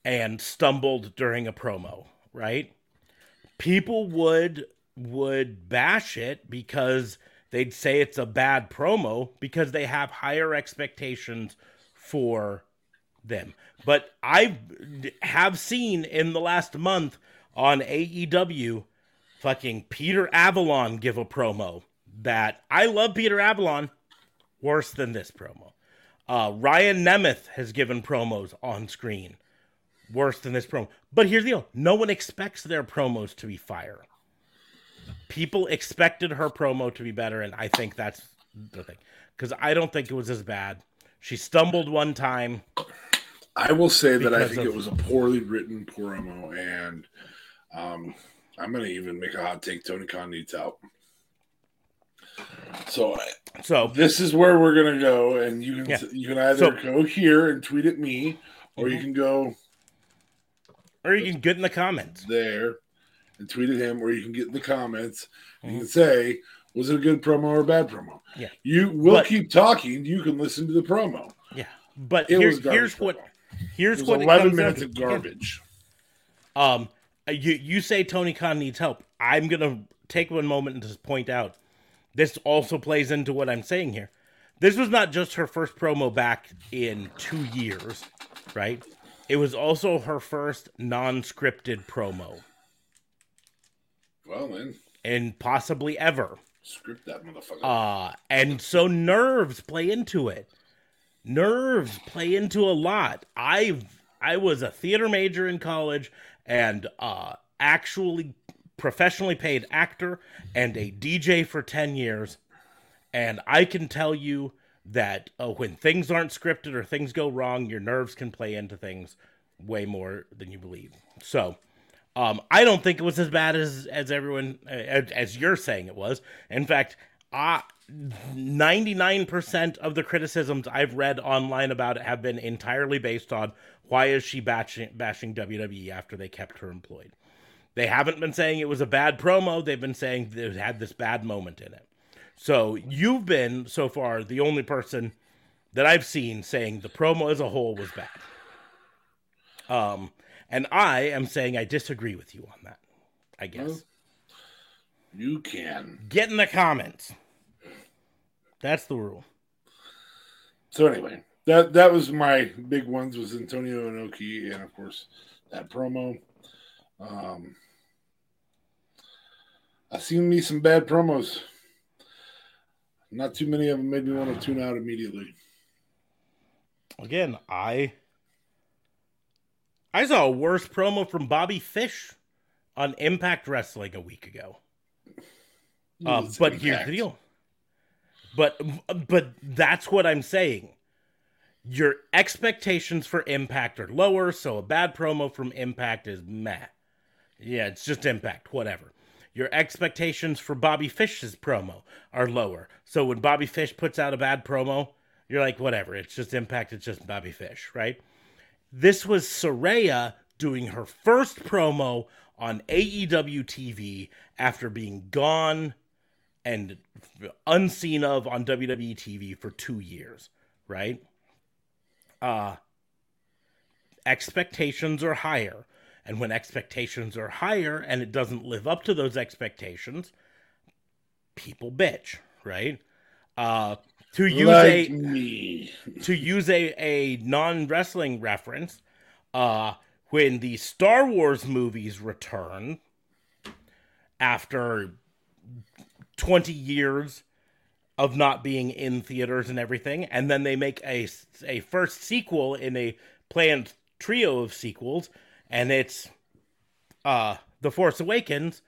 and stumbled during a promo, right? People would would bash it because they'd say it's a bad promo because they have higher expectations for them. But I have seen in the last month on AEW fucking Peter Avalon give a promo that I love Peter Avalon worse than this promo. Uh, Ryan Nemeth has given promos on screen worse than this promo. But here's the deal no one expects their promos to be fire. People expected her promo to be better, and I think that's the thing. Because I don't think it was as bad. She stumbled one time. I will say that I think of- it was a poorly written promo, and um, I'm going to even make a hot take. Tony Khan needs help. So So this is where we're going to go, and you can Yeah. you can either So- Mm-hmm. go here and tweet at me, or you can go or you can get in the comments. there and tweet at him, or you can get in the comments. and You can say, was it a good promo or a bad promo? Yeah. You will But- keep talking. You can listen to the promo. Yeah. But It here's here's what here's what it 11 comes minutes of garbage. Um, you you say Tony Khan needs help. I'm gonna take one moment and just point out this also plays into what I'm saying here. This was not just her first promo back in two years, right? It was also her first non-scripted promo, Well, then, and possibly ever. script that motherfucker. Uh, and so nerves play into it. Nerves play into a lot. I I was a theater major in college and uh actually professionally paid actor and a DJ for 10 years. And I can tell you that uh, when things aren't scripted or things go wrong, your nerves can play into things way more than you believe. So, um, I don't think it was as bad as as everyone uh, as, as you're saying it was. In fact, I. 99% of the criticisms I've read online about it have been entirely based on why is she bashing, bashing WWE after they kept her employed. They haven't been saying it was a bad promo. They've been saying it had this bad moment in it. So you've been so far the only person that I've seen saying the promo as a whole was bad. Um, and I am saying I disagree with you on that. I guess. Well- you can. Get in the comments. That's the rule. So anyway, that that was my big ones was Antonio Inoki and of course that promo. Um, I've seen me some bad promos. Not too many of them made me want to tune out immediately. Again, I I saw a worse promo from Bobby Fish on Impact Wrestling a week ago. It's um, but here's the deal. But but that's what I'm saying. Your expectations for Impact are lower, so a bad promo from Impact is meh. Yeah, it's just Impact, whatever. Your expectations for Bobby Fish's promo are lower. So when Bobby Fish puts out a bad promo, you're like, whatever, it's just Impact, it's just Bobby Fish, right? This was Saraya doing her first promo on AEW TV after being gone and unseen of on WWE TV for two years, right? Uh, expectations are higher. And when expectations are higher and it doesn't live up to those expectations, people bitch, right? Uh, to use like a me. to use a, a non wrestling reference, uh, when the Star Wars movies return after 20 years of not being in theaters and everything and then they make a a first sequel in a planned trio of sequels and it's uh The Force Awakens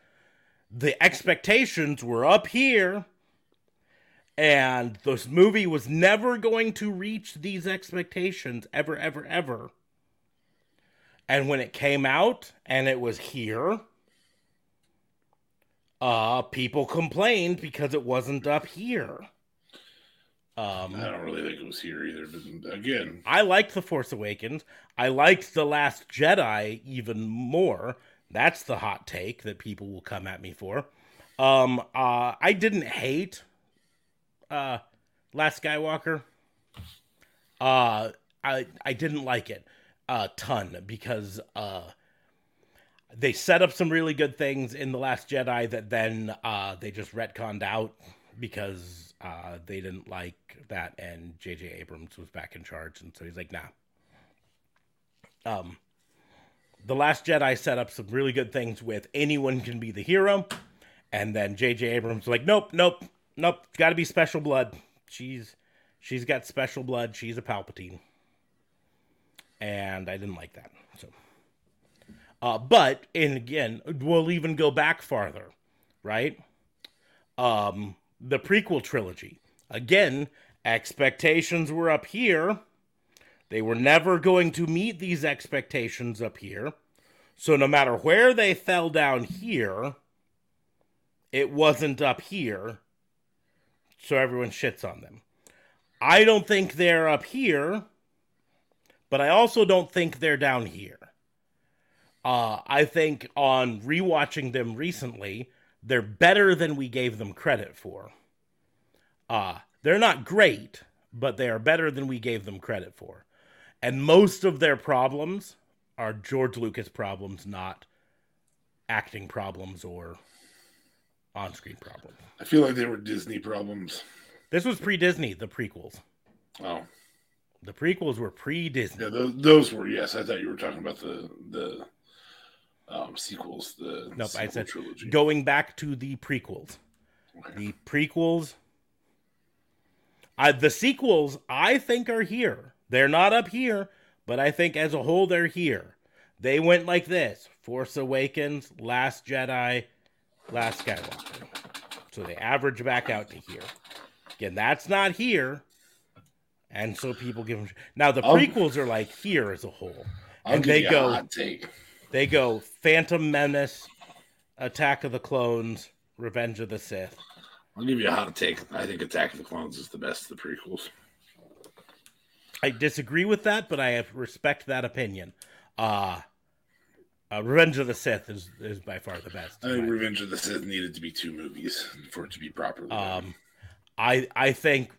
the expectations were up here and this movie was never going to reach these expectations ever ever ever and when it came out and it was here uh people complained because it wasn't up here um I don't really think it was here either. But again, I liked The Force Awakens. I liked The Last Jedi even more. That's the hot take that people will come at me for. Um, uh, I didn't hate uh, Last Skywalker. Uh, I I didn't like it a ton because uh, they set up some really good things in The Last Jedi that then uh, they just retconned out because uh, they didn't like that, and J.J. Abrams was back in charge, and so he's like, "Nah." Um, the Last Jedi set up some really good things with anyone can be the hero, and then J.J. Abrams like, "Nope, nope, nope. It's Got to be special blood. She's she's got special blood. She's a Palpatine." And I didn't like that. So, uh, but and again, we'll even go back farther, right? Um, the prequel trilogy. Again, expectations were up here. They were never going to meet these expectations up here. So no matter where they fell down here, it wasn't up here. So everyone shits on them. I don't think they're up here, but I also don't think they're down here. Uh, I think on rewatching them recently, they're better than we gave them credit for. Uh, they're not great, but they are better than we gave them credit for. And most of their problems are George Lucas problems, not acting problems or on screen problems. I feel like they were Disney problems. This was pre Disney, the prequels. Oh, The prequels were pre Disney. yeah, those, those were yes. I thought you were talking about the the um, sequels. The Nope, I said trilogy. going back to the prequels. Okay. The prequels, I, the sequels, I think are here. They're not up here, but I think as a whole they're here. They went like this: Force Awakens, Last Jedi, Last Skywalker. So they average back out to here. Again, that's not here, and so people give them. Now the I'll- prequels are like here as a whole, I'll and they go. a hot take. They go Phantom Menace, Attack of the Clones, Revenge of the Sith. I'll give you a hot take. I think Attack of the Clones is the best of the prequels. I disagree with that, but I have respect that opinion. Uh, uh Revenge of the Sith is, is by far the best. I think Revenge of the Sith needed to be two movies for it to be properly. Um, I I think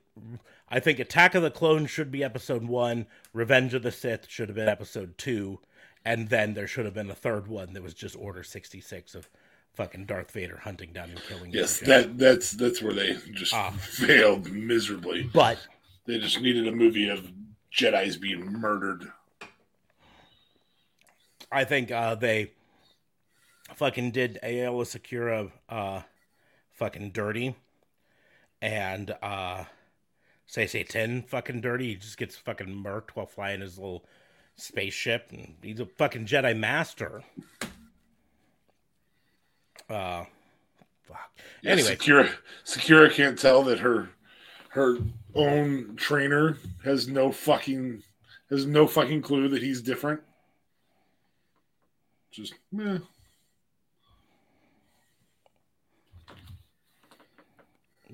I think Attack of the Clones should be episode one. Revenge of the Sith should have been episode two, and then there should have been a third one that was just Order sixty six of fucking Darth Vader hunting down and killing. yes, that that's that's where they just Ah. failed miserably. But They just needed a movie of Jedi's being murdered. I think uh, they fucking did Aayla Secura uh, fucking dirty, and uh, Saesee Tiin fucking dirty. He just gets fucking murked while flying his little spaceship, and he's a fucking Jedi master. Uh, fuck. Yeah, Anyway, Sakura Sakura can't tell that her her own trainer has no fucking has no fucking clue that he's different. Just meh.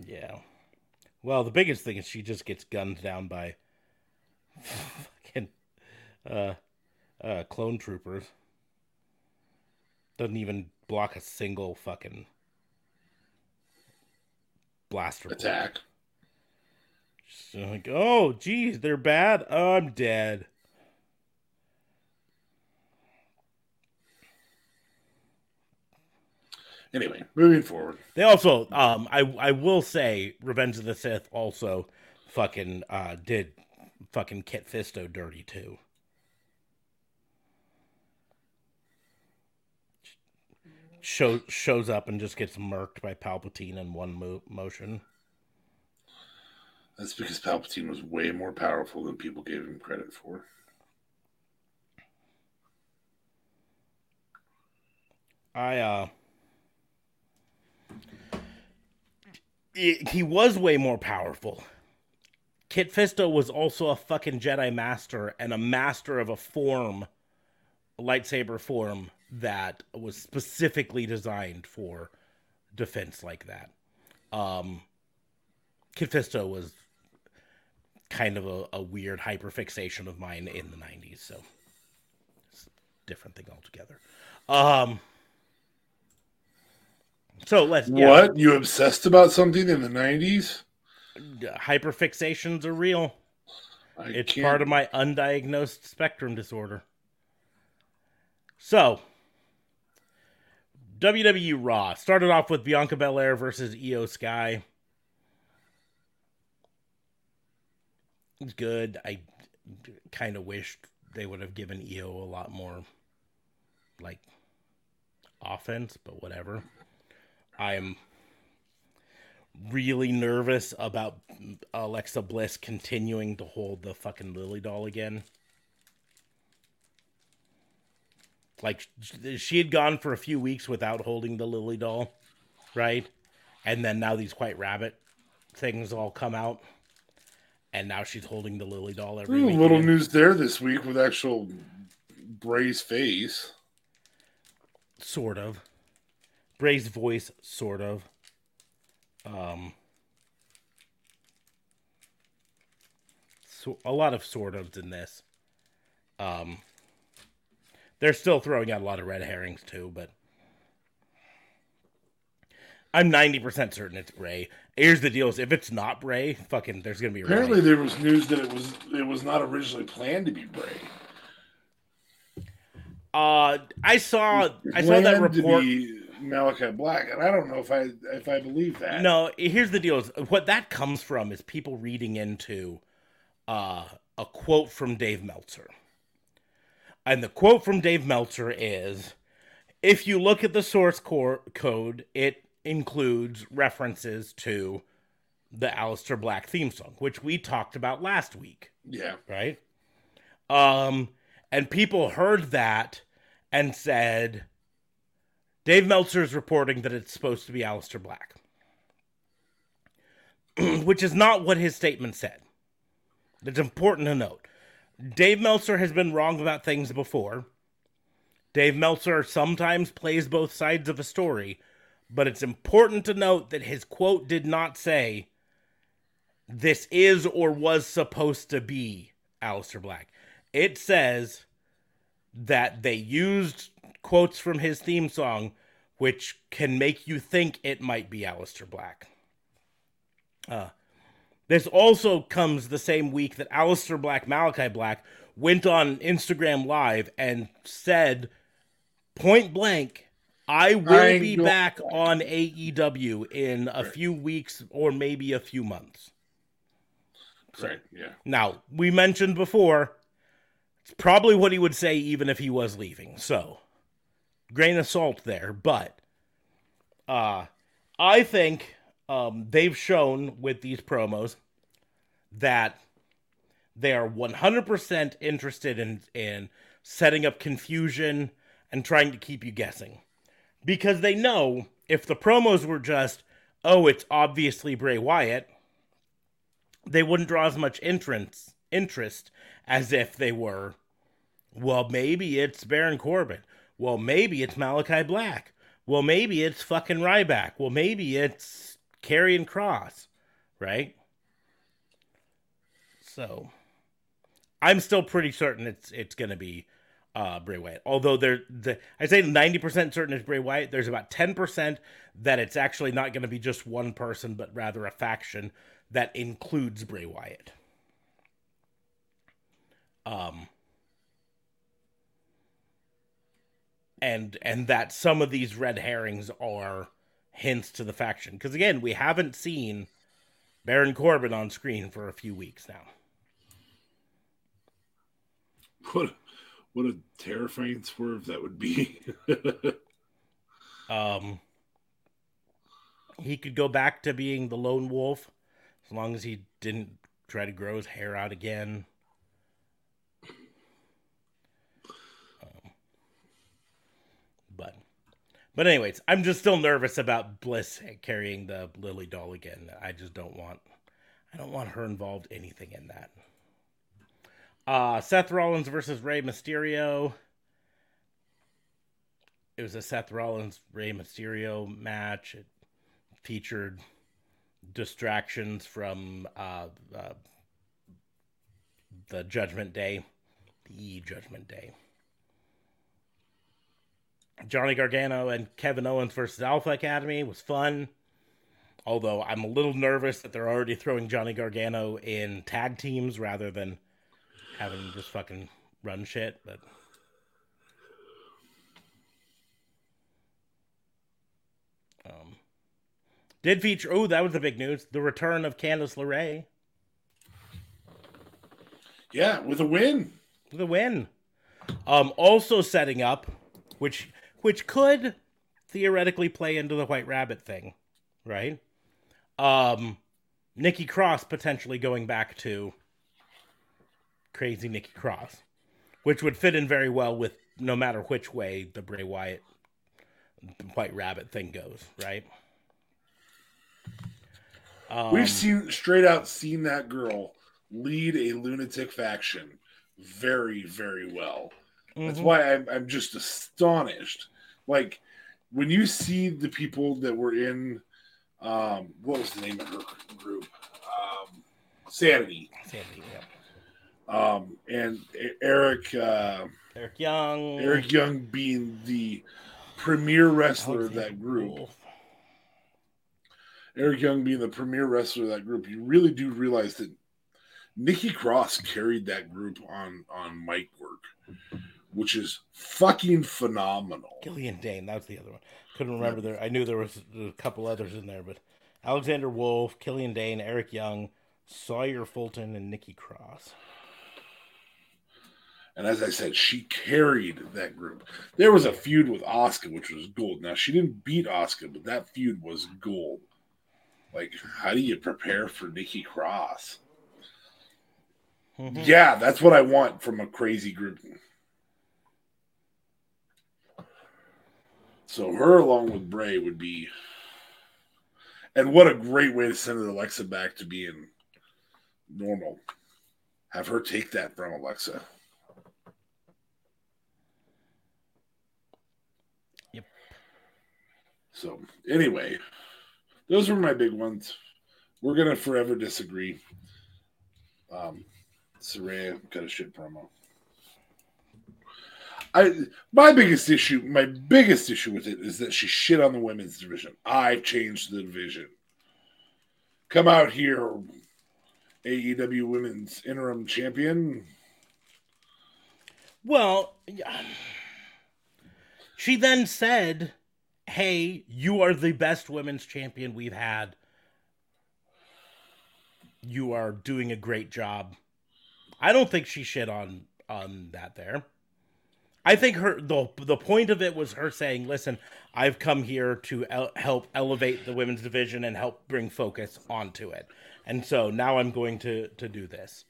yeah. Well, the biggest thing is she just gets gunned down by fucking uh, uh, clone troopers. Doesn't even block a single fucking blaster attack. Just like, oh, geez, they're bad. I'm dead. Anyway, moving forward. They also, um, I I will say, Revenge of the Sith also fucking uh did fucking Kit Fisto dirty too. shows shows up and just gets murked by Palpatine in one mo- motion. That's because Palpatine was way more powerful than people gave him credit for. I uh he, was way more powerful. Kit Fisto was also a fucking Jedi master and a master of a form, a lightsaber form that was specifically designed for defense like that. Um Kit Fisto was kind of a, a weird hyperfixation of mine in the 90s, so different thing altogether. Um so let's yeah, What? You obsessed about something in the 90s? hyperfixations are real. I It's can't- part of my undiagnosed spectrum disorder. So, WWE Raw started off with Bianca Belair versus Iyo Sky. It's good. I kind of wished they would have given Iyo a lot more, like, offense, but whatever. I'm really nervous about Alexa Bliss continuing to hold the fucking Lily doll again. Like she had gone for a few weeks without holding the Lily doll, right? And then now these White Rabbit things all come out, and now she's holding the Lily doll every Ooh, week. little news there this week with actual Bray's face. sort of. Bray's voice, sort of. Um, so a lot of sort ofs in this. Um, they're still throwing out a lot of red herrings too, but I'm ninety percent certain it's Bray. Here's the deal: is if it's not Bray, fucking, there's gonna be a Apparently, riot. there was news that it was it was not originally planned to be Bray. Uh, I saw I saw that report. be Malachi Black, and I don't know if I if I believe that. No, here's the deal: is what that comes from is people reading into uh, a quote from Dave Meltzer, and the quote from Dave Meltzer is, "If you look at the source core code, it includes references to the Aleister Black theme song, which we talked about last week." Yeah, right? Um, and people heard that and said, Dave Meltzer is reporting that it's supposed to be Aleister Black, *clears throat* which is not what his statement said. It's important to note. Dave Meltzer has been wrong about things before. Dave Meltzer sometimes plays both sides of a story, but it's important to note that his quote did not say, this is or was supposed to be Aleister Black. It says that they used quotes from his theme song, which can make you think it might be Aleister Black. Uh, this also comes the same week that Aleister Black, Malachi Black, went on Instagram Live and said point blank, I will I be back on AEW in a few weeks or maybe a few months. right. Yeah, Now, we mentioned before, it's probably what he would say even if he was leaving. So, grain of salt there. But uh, I think um, they've shown with these promos that they are 100% interested in, in setting up confusion and trying to keep you guessing. Because they know if the promos were just, oh, it's obviously Bray Wyatt, they wouldn't draw as much entrance interest as if they were well maybe it's Baron Corbin well maybe it's Malachi Black well maybe it's fucking Ryback well maybe it's Karrion Cross right so I'm still pretty certain it's it's gonna be uh, Bray Wyatt. Although there, the, I say 90% certain it's Bray Wyatt. There's about 10% that it's actually not going to be just one person, but rather a faction that includes Bray Wyatt. Um, and and that some of these red herrings are hints to the faction because again we haven't seen Baron Corbin on screen for a few weeks now. what what a terrifying swerve that would be. *laughs* Um, he could go back to being the lone wolf as long as he didn't try to grow his hair out again. Um, but, but anyways, I'm just still nervous about Bliss carrying the Lily doll again. I just don't want, I don't want her involved anything in that. Uh, Seth Rollins versus Rey Mysterio. It was a Seth Rollins Rey Mysterio match. It featured distractions from uh, uh, the Judgment Day, the Judgment Day. Johnny Gargano and Kevin Owens versus Alpha Academy was fun. Although I'm a little nervous that they're already throwing Johnny Gargano in tag teams rather than having him just fucking run shit. But um, did feature. Oh, that was the big news: the return of Candice LeRae Yeah, with a win. with a win. Um, also setting up, which which could theoretically play into the White Rabbit thing, right? Um, Nikki Cross potentially going back to crazy Nikki Cross, which would fit in very well with no matter which way the Bray Wyatt White Rabbit thing goes, right? Um, We've seen straight out seen that girl lead a lunatic faction very, very well. That's mhm. why I'm, I'm just astonished. Like when you see the people that were in, um, what was the name of her group? Um, Sanity. Sandy, yeah. Um, and Eric, uh, Eric Young, Eric Young being the premier wrestler of that group. Eric Young being the premier wrestler of that group, you really do realize that Nikki Cross carried that group on on mic work, which is fucking phenomenal. Killian Dain, that was the other one. Couldn't remember there. I knew there was a couple others in there, but Alexander Wolf, Killian Dain, Eric Young, Sawyer Fulton, and Nikki Cross. And as I said, she carried that group. There was a feud with Asuka, which was gold. Now she didn't beat Asuka, but that feud was gold. Like, how do you prepare for Nikki Cross? Mhm. Yeah, that's what I want from a crazy group. So her along with Bray would be, and what a great way to send Alexa back to being normal. Have her take that from Alexa. Yep. So anyway, those were my big ones. We're gonna forever disagree. Um, Saraya got a shit promo. I my biggest issue, my biggest issue with it is that she shit on the women's division. I've changed the division. Come out here, AEW Women's Interim Champion. Well, she then said, "Hey, you are the best women's champion we've had. You are doing a great job." I don't think she shit on on that there. I think her the the point of it was her saying, "Listen, I've come here to el- help elevate the women's division and help bring focus onto it, and so now I'm going to to do this."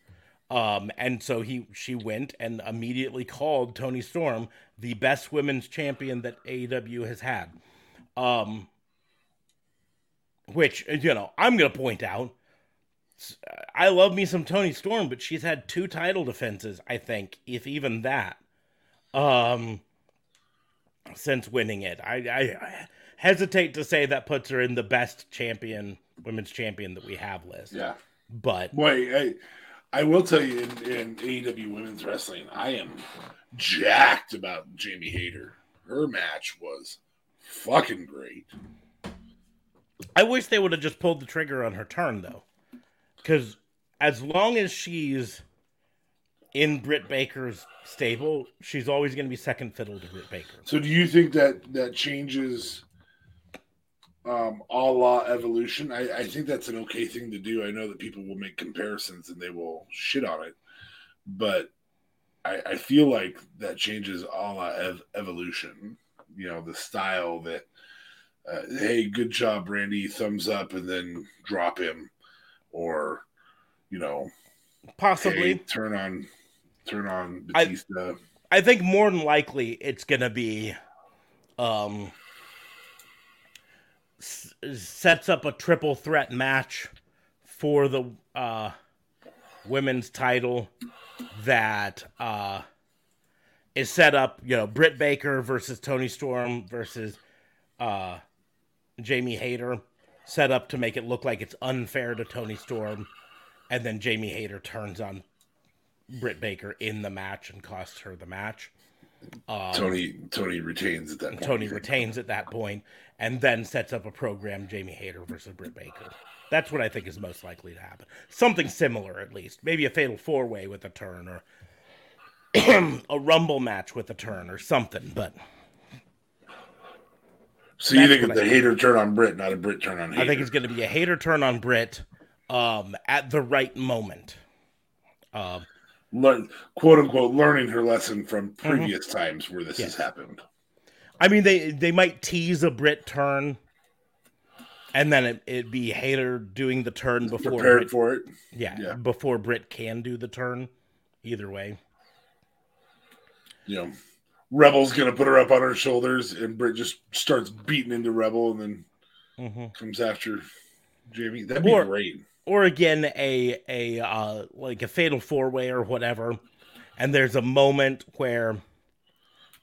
Um, and so he she went and immediately called Toni Storm the best women's champion that AEW has had. Um, which you know I'm gonna point out. I love me some Toni Storm, but she's had two title defenses, I think, if even that. Um, since winning it, I, I hesitate to say that puts her in the best champion, women's champion that we have list. Yeah. But Boy, I, I will tell you in, in AEW Women's Wrestling, I am jacked about Jamie Hayter. Her match was fucking great. I wish they would have just pulled the trigger on her turn though, because as long as she's in Britt Baker's stable, she's always going to be second fiddle to Britt Baker. So, do you think that that changes um, a la evolution? I, I think that's an okay thing to do. I know that people will make comparisons and they will shit on it, but I, I feel like that changes a la ev- evolution. You know, the style that uh, hey, good job, Randy, thumbs up, and then drop him, or you know, Possibly. hey, turn on, turn on I- I think more than likely it's gonna be um s- sets up a triple threat match for the uh women's title that uh is set up, you know, Britt Baker versus Toni Storm versus uh Jamie Hayter set up to make it look like it's unfair to Toni Storm. And then Jamie Hayter turns on Britt Baker in the match and costs her the match. Toni Toni retains at that point. Toni retains at that point and then sets up a program Jamie Hayter versus Britt Baker. That's what I think is most likely to happen. Something similar, at least. Maybe a fatal four way with a turn or *clears throat* a rumble match with a turn or something. But So you think it's a Hayter turn on Britt, not a Britt turn on Hayter? I think it's going to be a Hayter turn on Britt um, at the right moment. Um, Learn, quote unquote learning her lesson from previous times where this Mm-hmm. Yes. has happened. I mean, they they might tease a Britt turn, and then it, it'd be Hayter doing the turn before Prepared Britt, for it. yeah, yeah. before Britt can do the turn. Either way, You know, Rebel's gonna put her up on her shoulders, and Britt just starts beating into Rebel, and then mm-hmm. comes after Jamie. That'd be great. Or again a a uh, like a fatal four way or whatever, and there's a moment where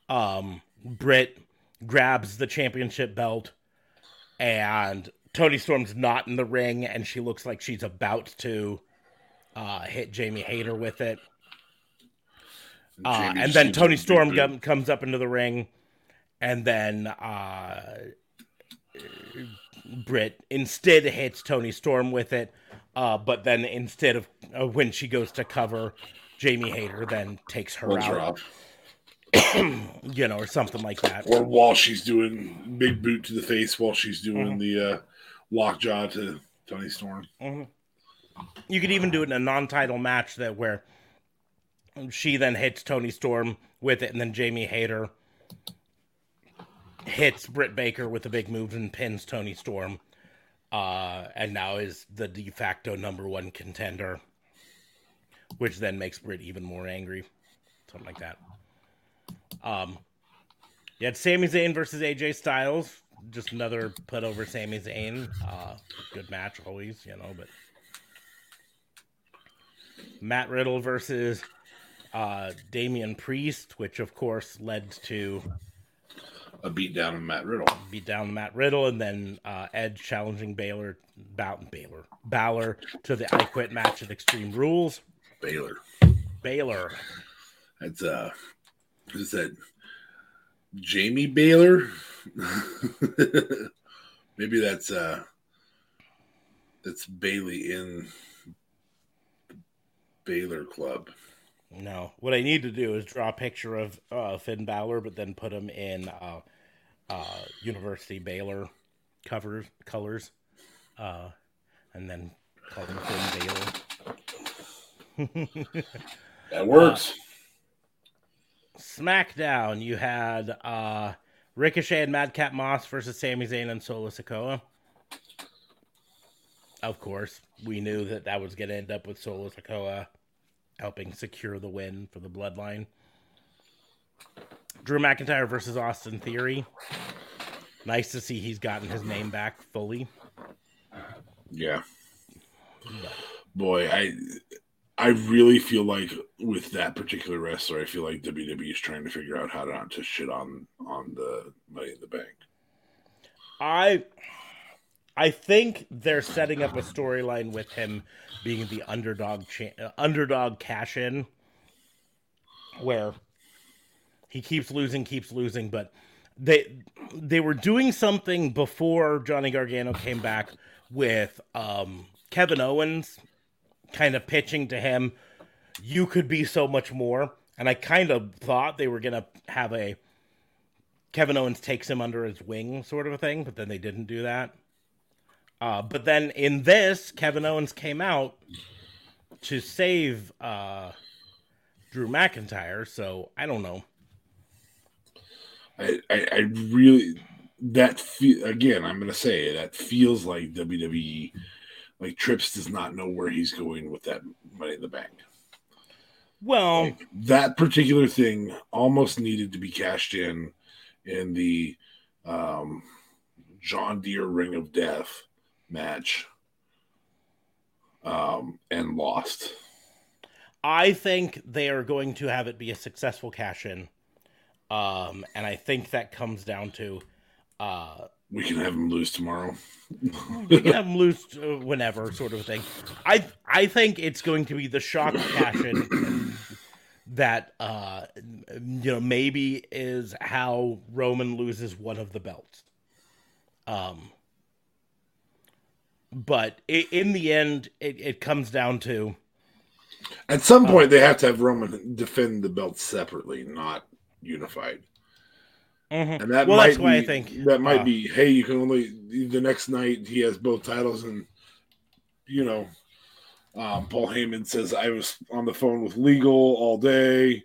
um Britt grabs the championship belt, and Toni Storm's not in the ring, and she looks like she's about to uh, hit Jamie Hayter with it. Uh, and then Toni him a big Storm gum- comes up into the ring, and then uh, Britt instead hits Toni Storm with it. Uh, but then instead of uh, when she goes to cover, Jamie Hayter then takes her Pulls out, her *clears throat* you know, or something like that. Or while she's doing big boot to the face, while she's doing Mm-hmm. the uh, lockjaw to Toni Storm. You could even do it in a non-title match that where she then hits Toni Storm with it, and then Jamie Hayter hits Britt Baker with a big move and pins Toni Storm, uh, and now is the de facto number one contender, which then makes Britt even more angry, something like that. Um, you had Sami Zayn versus AJ Styles, just another put over Sami Zayn. Uh, good match always, you know, but. Matt Riddle versus uh, Damian Priest, which of course led to A beat down of Matt Riddle. beat down Matt Riddle, and then uh, Edge challenging Baylor, Bow- Baylor, Balor to the I Quit match at Extreme Rules. Baylor. Baylor, That's uh is that Jamie Baylor? *laughs* Maybe that's uh that's Bailey in Baylor Club. No. What I need to do is draw a picture of uh, Finn Balor, but then put him in uh, uh, University Baylor covers colors, uh, and then call him Finn Baylor. *laughs* That works. SmackDown, you had uh, Ricochet and Madcap Moss versus Sami Zayn and Solo Sikoa. Of course, we knew that that was going to end up with Solo Sikoa helping secure the win for the Bloodline. Drew McIntyre versus Austin Theory. Nice to see he's gotten his name back fully. yeah. Boy, I I really feel like with that particular wrestler, I feel like WWE is trying to figure out how not to shit on on the Money in the Bank. I I think they're setting up a storyline with him being the underdog cha- uh, underdog cash in where he keeps losing keeps losing but they they were doing something before Johnny Gargano came back with um Kevin Owens kind of pitching to him you could be so much more and I kind of thought they were to have a Kevin Owens takes him under his wing, sort of a thing, but then they didn't do that. Uh, but then in this, Kevin Owens came out to save uh, Drew McIntyre. So I don't know. I, I, I really that fe- again, I'm going to say that feels like WWE. Like Trips does not know where he's going with that Money in the Bank. Well, Like, that particular thing almost needed to be cashed in in the um, John Deere Ring of Death match um, and lost. I think they are going to have it be a successful cash in. Um, and I think that comes down to uh, We can have them lose tomorrow. *laughs* we can have them loose uh, whenever, sort of thing. I I think it's going to be the shock cash in that uh, you know maybe is how Roman loses one of the belts. Um, but i in the end, it, it comes down to At some point, they have to have Roman defend the belt separately, not unified. Mhm. And that Well, might that's why I be- think, that might uh, be. Hey, you can only the next night he has both titles, and you know, um, Paul Heyman says I was on the phone with legal all day,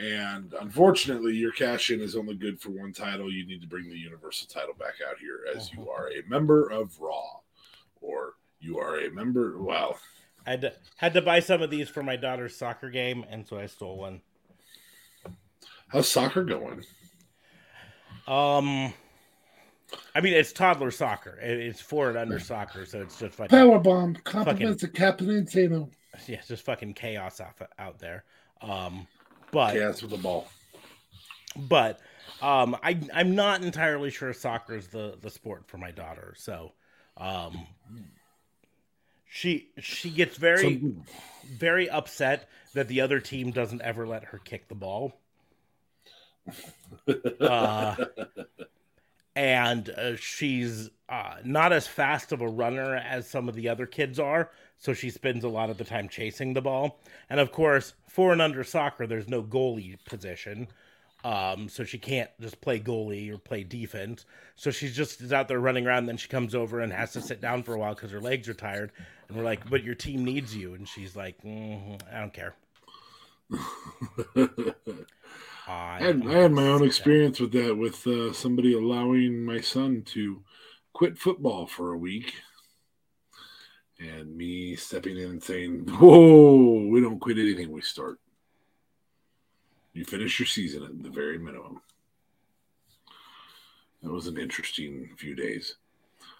and unfortunately, your cash in is only good for one title. You need to bring the Universal title back out here as you are a member of Raw, or you are a member. Well, I had to, had to buy some of these for my daughter's soccer game, and so I stole one. how's soccer going? Um, I mean, it's toddler soccer. It's for and under soccer, so it's just fucking Power bomb compliments of Captain Insano. yeah, it's just fucking chaos out out there. Um, but Chaos with the ball. but um, I I'm not entirely sure soccer is the the sport for my daughter. So um, she she gets very Some- very upset that the other team doesn't ever let her kick the ball. *laughs* Uh, and uh, she's uh, not as fast of a runner as some of the other kids are, so she spends a lot of the time chasing the ball. And of course, for and under soccer, there's no goalie position, um, so she can't just play goalie or play defense. So she's just is out there running around. And then she comes over and has to sit down for a while because her legs are tired. And we're like, "But your team needs you," and she's like, mm, "I don't care." *laughs* I had, I had my own experience with that, with uh, somebody allowing my son to quit football for a week, and me stepping in and saying, "Whoa, we don't quit anything we start. You finish your season at the very minimum." That was an interesting few days.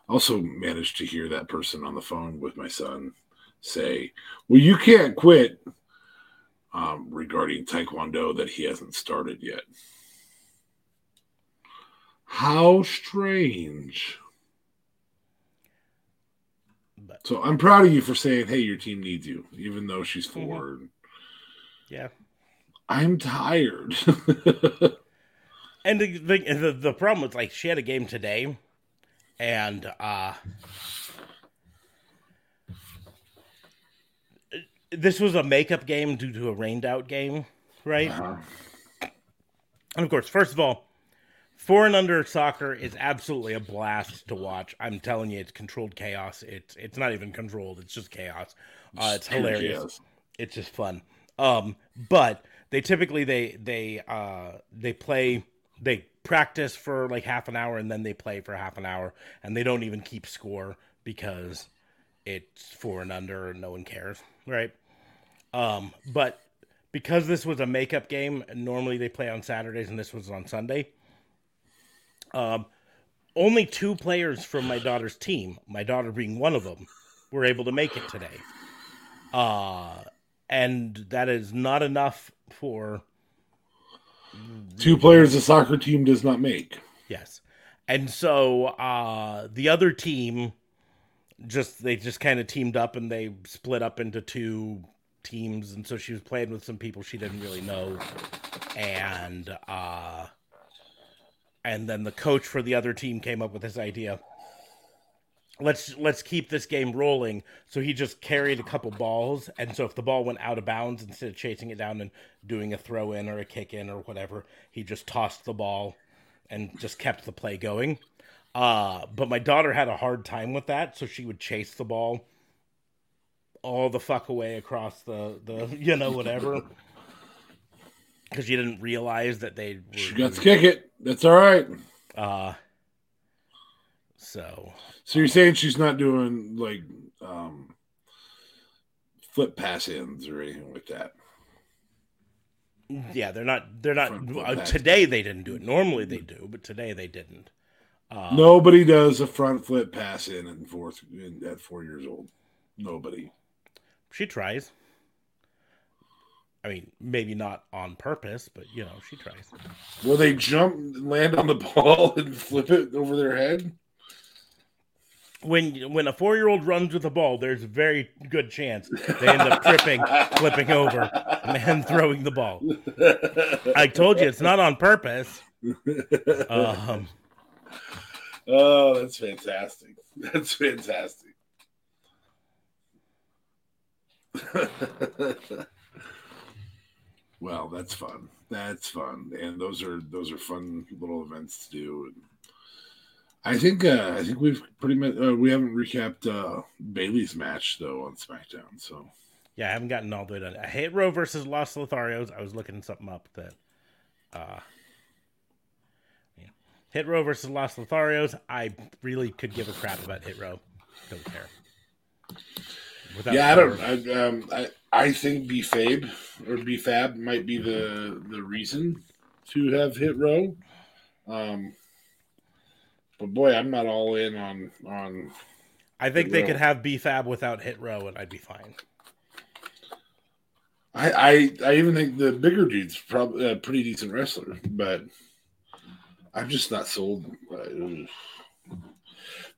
Also, managed to hear that person on the phone with my son say, "Well, you can't quit." um, regarding Taekwondo that he hasn't started yet. How strange. But So I'm proud of you for saying, hey, your team needs you, even though she's 4 yeah, I'm tired. *laughs* and the, the the the problem was like she had a game today, and uh this was a makeup game due to a rained out game, right? Uh-huh. And of course, first of all, four and under soccer is absolutely a blast to watch. I'm telling you, it's controlled chaos. It's it's not even controlled; it's just chaos. Uh, it's hilarious. It's just fun. Um, but they typically they they uh they play they practice for like half an hour and then they play for half an hour and they don't even keep score because it's four and under and no one cares, right? Um, but because this was a makeup game, normally they play on Saturdays and this was on Sunday. Um, only two players from my daughter's team, my daughter being one of them, were able to make it today. Uh, and that is not enough for Two players a soccer team does not make. Yes. And so uh the other team just they just kind of teamed up and they split up into two teams and so she was playing with some people she didn't really know and uh and then the coach for the other team came up with this idea let's let's keep this game rolling. So he just carried a couple balls. And so if the ball went out of bounds instead of chasing it down and doing a throw in or a kick in or whatever he just tossed the ball and just kept the play going. Uh but my daughter had a hard time with that. So she would chase the ball all the fuck away across the the *laughs* you know whatever. *laughs* Because she didn't realize that they were She got to kick it. That's all right. uh So, So you're saying she's not doing like um flip pass ins or anything like that? yeah, they're not. They're not. Uh, today they didn't do it. Normally they do, but today they didn't. Uh, Nobody does a front flip pass in in fourth in, at four years old. Nobody. she tries. I mean, maybe not on purpose, but you know, she tries. Will they jump, land on the *laughs* ball, and flip it over their head? When when a four year old runs with a ball, there's a very good chance they end up tripping, *laughs* flipping over, and throwing the ball. I told you it's not on purpose. Um, Oh, that's fantastic. That's fantastic. *laughs* well, that's fun. That's fun. And those are those are fun little events to do. And I think uh I think we've pretty much uh, we haven't recapped uh Bayley's match though on SmackDown. So yeah, I haven't gotten all the way done. Hit Row versus Los Lotharios. I was looking something up that. Uh, yeah. Hit Row versus Los Lotharios. I really could give a crap about Hit Row. Don't care. Without yeah, I don't. I, um, I I think B Fab or B Fab might be the the reason to have hit row. Um, but boy, I'm not all in on on. I think Hit they Row. could have B Fab without Hit Row, and I'd be fine. I I, I even think the bigger dude's probably a pretty decent wrestler, but I'm just not sold. Uh,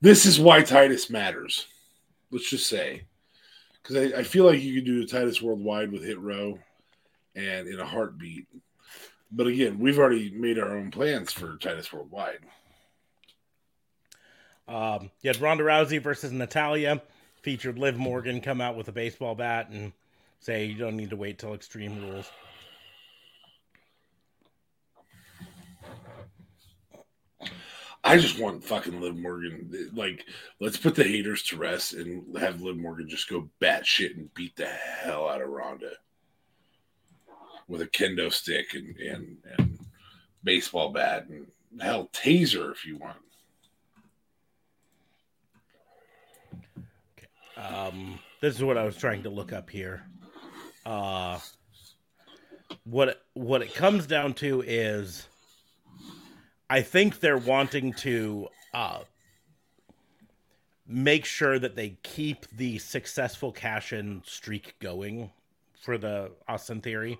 This is why Titus matters. Let's just say, because I, I feel like you could do a Titus Worldwide with Hit Row, and in a heartbeat. But again, we've already made our own plans for Titus Worldwide. Um, you had Ronda Rousey versus Natalya. Featured Liv Morgan come out with a baseball bat and say you don't need to wait till Extreme Rules. I just want fucking Liv Morgan. Like, let's put the haters to rest and have Liv Morgan just go batshit and beat the hell out of Ronda with a kendo stick and and, and baseball bat and hell taser if you want. Um, this is what I was trying to look up here. Uh, what what it comes down to is, I think they're wanting to uh, make sure that they keep the successful cash in streak going for the Austin Theory.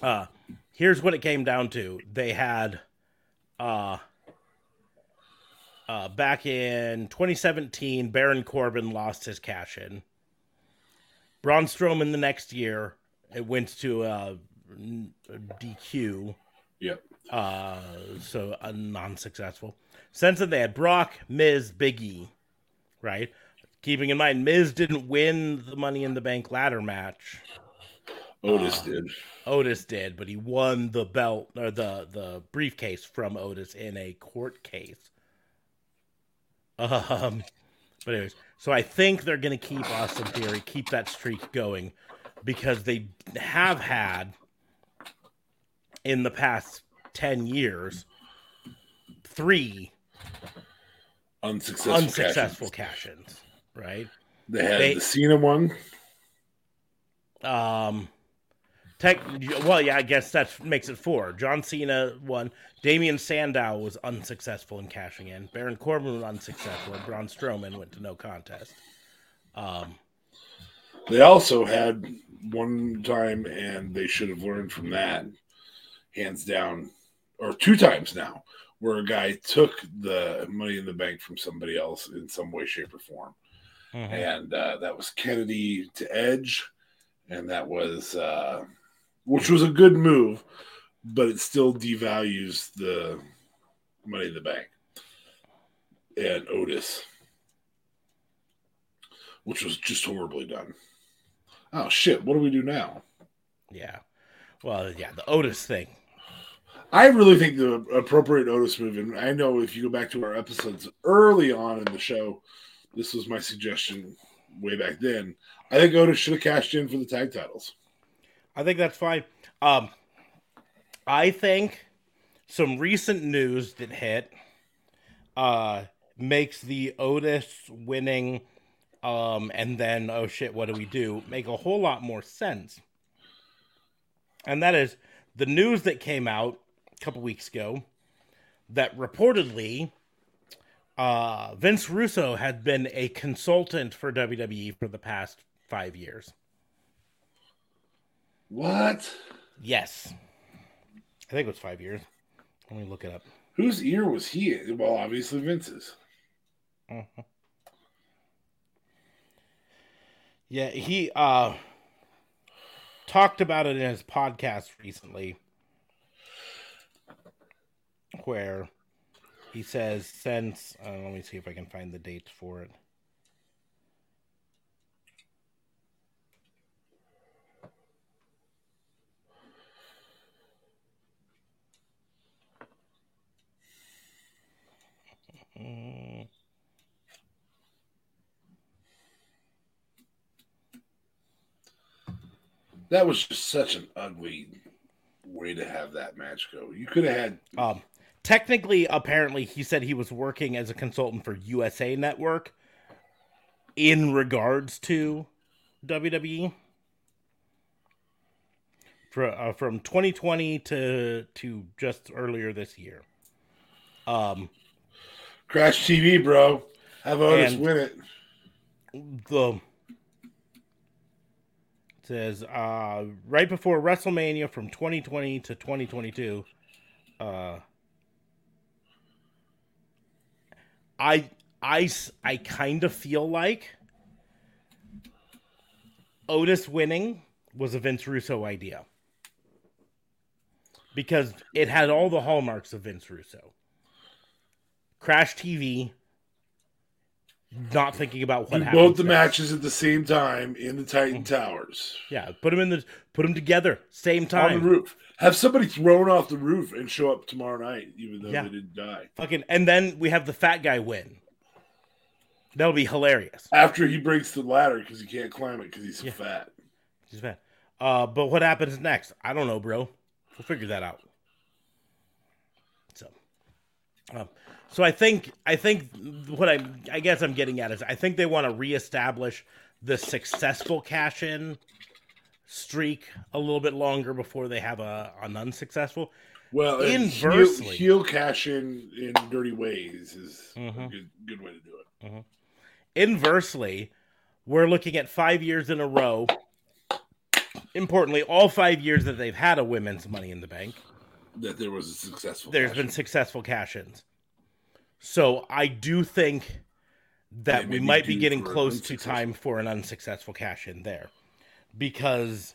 Uh, here's what it came down to: they had, uh, uh, back in 2017, Baron Corbin lost his cash in. Braun Strowman the next year, it went to uh, DQ, Yep. uh, so uh, non-successful. Since then, they had Brock, Miz, Big E, right? Keeping in mind, Miz didn't win the Money in the Bank ladder match. Otis Uh, did. Otis did, but he won the belt or the the briefcase from Otis in a court case. Um, but anyways, so I think they're gonna keep Austin Theory, keep that streak going, because they have had in the past ten years three Unsuccessful. unsuccessful cash-ins. cash-ins, right? They had They- the Cena one. Um, tech. Well, yeah, I guess that makes it four. John Cena won. Damien Sandow was unsuccessful in cashing in. Baron Corbin was unsuccessful. And Braun Strowman went to no contest. Um, They also had one time, and they should have learned from that, hands down, or two times now, where a guy took the money in the bank from somebody else in some way, shape, or form. mhm. And uh, that was Kennedy to Edge, and that was, uh, which was a good move, but it still devalues the money in the bank. And Otis, which was just horribly done. Oh shit! What do we do now? Yeah. Well, yeah, the Otis thing. I really think the appropriate Otis move, and I know if you go back to our episodes early on in the show, this was my suggestion way back then. I think Otis should have cashed in for the tag titles. I think that's fine. Um, I think some recent news that hit uh, makes the Otis winning, um, and then oh shit, what do we do? Make a whole lot more sense. And that is the news that came out a couple weeks ago that reportedly uh, Vince Russo had been a consultant for WWE for the past five years. What? Yes. I think it was five years. Let me look it up. Whose ear was he in? Well, obviously Vince's. Mhm. Yeah, he uh talked about it in his podcast recently where he says since uh, let me see if I can find the dates for it. Mm. That was just such an ugly way to have that match go. You could have had Um, technically, apparently, he said he was working as a consultant for USA Network in regards to WWE for, uh, from 2020 to to just earlier this year. Um, Crash TV, bro. Have Otis And- win it. the says uh, right before WrestleMania from 2020 to 2022. Uh, I kind of feel like Otis winning was a Vince Russo idea because it had all the hallmarks of Vince Russo. Crash TV, not thinking about what Do happens both the next. matches at the same time in the Titan Mm-hmm. Towers Yeah, put them in the put them together same time on the roof. Have somebody thrown off the roof and show up tomorrow night, even though Yeah. they didn't die. Fucking and then we have the fat guy win. That'll be hilarious. After he breaks the ladder because he can't climb it because he's so Yeah. fat. He's fat. Uh, but what happens next? I don't know, bro. We'll figure that out. So, um, so I think I think what I I guess I'm getting at is I think they want to reestablish the successful cash in streak a little bit longer before they have a an unsuccessful. Well, Inversely. heel, heel cash in in dirty ways is a Mhm. good, good way to do it. Inversely, we're looking at five years in a row. Importantly, all five years that they've had a women's Money in the Bank, That there was a successful. there's cash been in. successful cash-ins. So I do think that we might be getting close to time for an unsuccessful cash-in there, because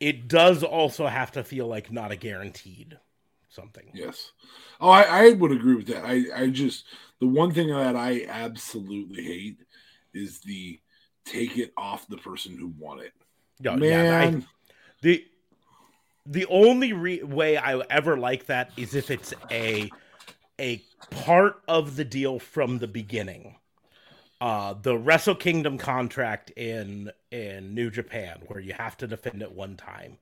it does also have to feel like not a guaranteed something. Yes. Oh, I, I would agree with that. I, I just the one thing that I absolutely hate is the take it off the person who won it. Yeah, yeah, I- Man, the the only re- way I ever like that is if it's a a part of the deal from the beginning. Uh, the Wrestle Kingdom contract in in New Japan, where you have to defend it one time.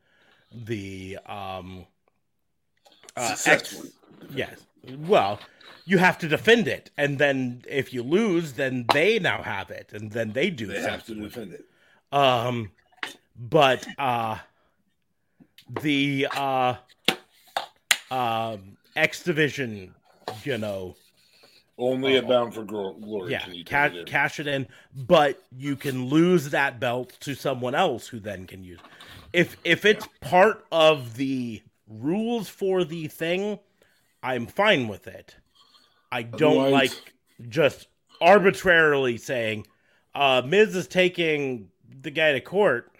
The um, uh, X, yes, well, you have to defend it, and then if you lose, then they now have it, and then they do They have to something it. defend it. Um, but uh, the uh, um, X Division, you know, Only a Oh. bound for Glo- glory. yeah, can you ca- it cash it in, but you can lose that belt to someone else who then can use. If if it's part of the rules for the thing, I'm fine with it. I don't Otherwise- like just arbitrarily saying, uh, Miz is taking the guy to court.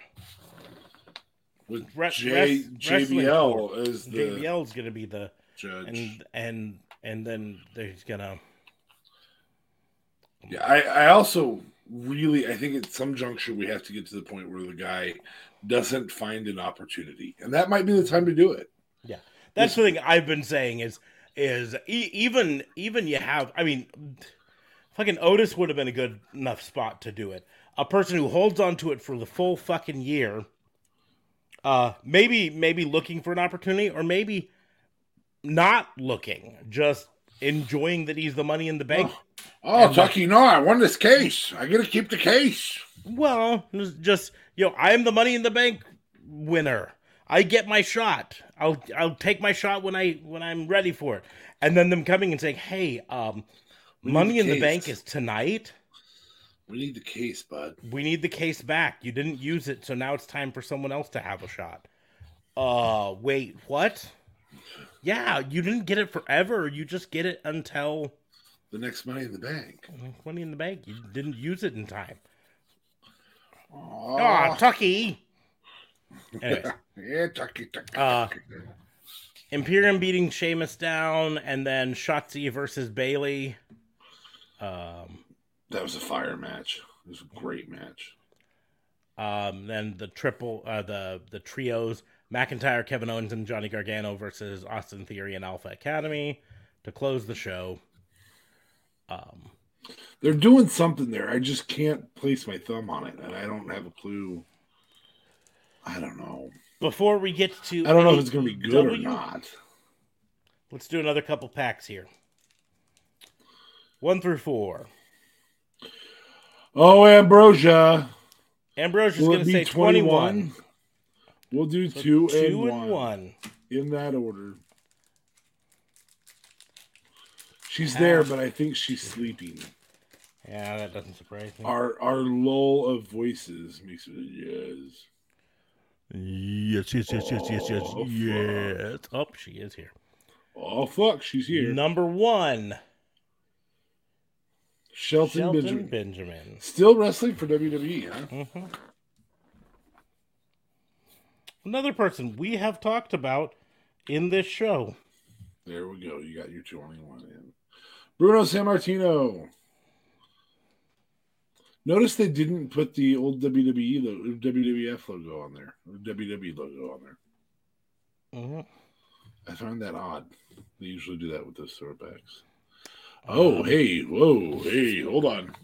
with Re- J, JBL court. as the JBL is going to be the judge. and and and then there's gonna Yeah, I, I also really I think at some juncture we have to get to the point where the guy doesn't find an opportunity, and that might be the time to do it. Yeah, that's the thing I've been saying is is e- even even you have. I mean, fucking Otis would have been a good enough spot to do it. A person who holds on to it for the full fucking year, uh, maybe maybe looking for an opportunity, or maybe not looking, just enjoying that he's the money in the bank. Oh, uh, Tucky, no, I won this case. I gotta keep the case. Well, just you know, I am the money in the bank winner. I get my shot. I'll I'll take my shot when I when I'm ready for it. And then them coming and saying, "Hey, um, We money the in the bank is tonight. We need the case, bud. We need the case back. You didn't use it, so now it's time for someone else to have a shot." Uh, wait, what? Yeah, you didn't get it forever. You just get it until The next money in the bank. money in the bank. You didn't use it in time. Oh, Ah, Tucky. Anyways, *laughs* yeah, Tucky, Tucky. Uh, Tucky. Imperium beating Sheamus down, and then Shotzi versus Bayley. Um, that was a fire match. It was a great match. um, then the triple, uh, the the trios: McIntyre, Kevin Owens, and Johnny Gargano versus Austin Theory and Alpha Academy to close the show. Um, They're doing something there. I just can't place my thumb on it, and I don't have a clue. I don't know. before we get to, I don't know if it's going to be good or not. Let's do another couple packs here. One through four. Oh, Ambrosia. Ambrose is going to be say 21. 21? We'll do two, two and, and one, one. in that order. She's there, but I think she's sleeping. Yeah, that doesn't surprise me. Our our lull of voices makes it yes. Yes, yes, yes, yes, yes, yes, Oh, yes. Oh, she is here. Oh fuck, she's here. Number one, Shelton, Shelton Benjamin. Benjamin. Still wrestling for WWE, huh? Mhm. Another person we have talked about in this show. There we go. You got your 21 in. Bruno Sammartino. Notice they didn't put the old WWE logo, WWF logo on there, WWE logo on there. Mhm. I find that odd. They usually do that with those throwbacks. Oh, hey, whoa, hey, hold on.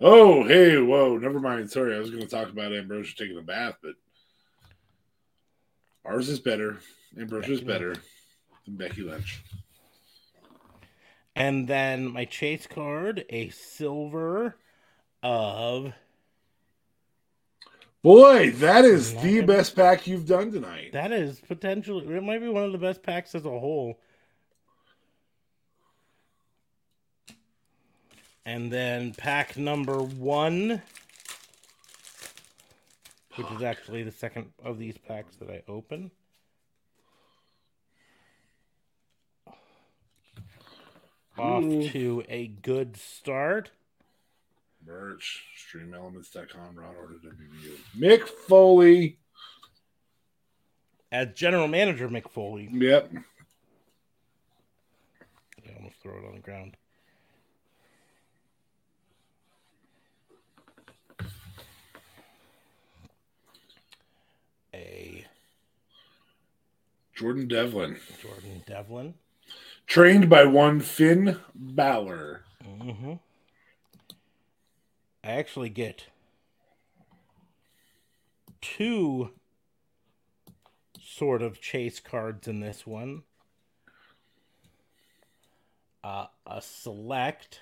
Oh, hey, whoa, never mind. Sorry, I was going to talk about Ambrosia taking a bath, but ours is better. Ambrosia's Becky is better than Becky Lynch. And then my chase card, a silver of Boy, that is Not the best pack you've done tonight. that is potentially it might be one of the best packs as a whole. And then pack number one, which is actually the second of these packs that I open. Off Ooh. to a good start. Merch, streamelements.com, Ron Order WVU. Mick Foley. As general manager Mick Foley, Yep. I almost throw it on the ground. A Jordan Devlin. Jordan Devlin. Trained by one Finn Balor. hmm I actually get two sort of chase cards in this one. Uh, a select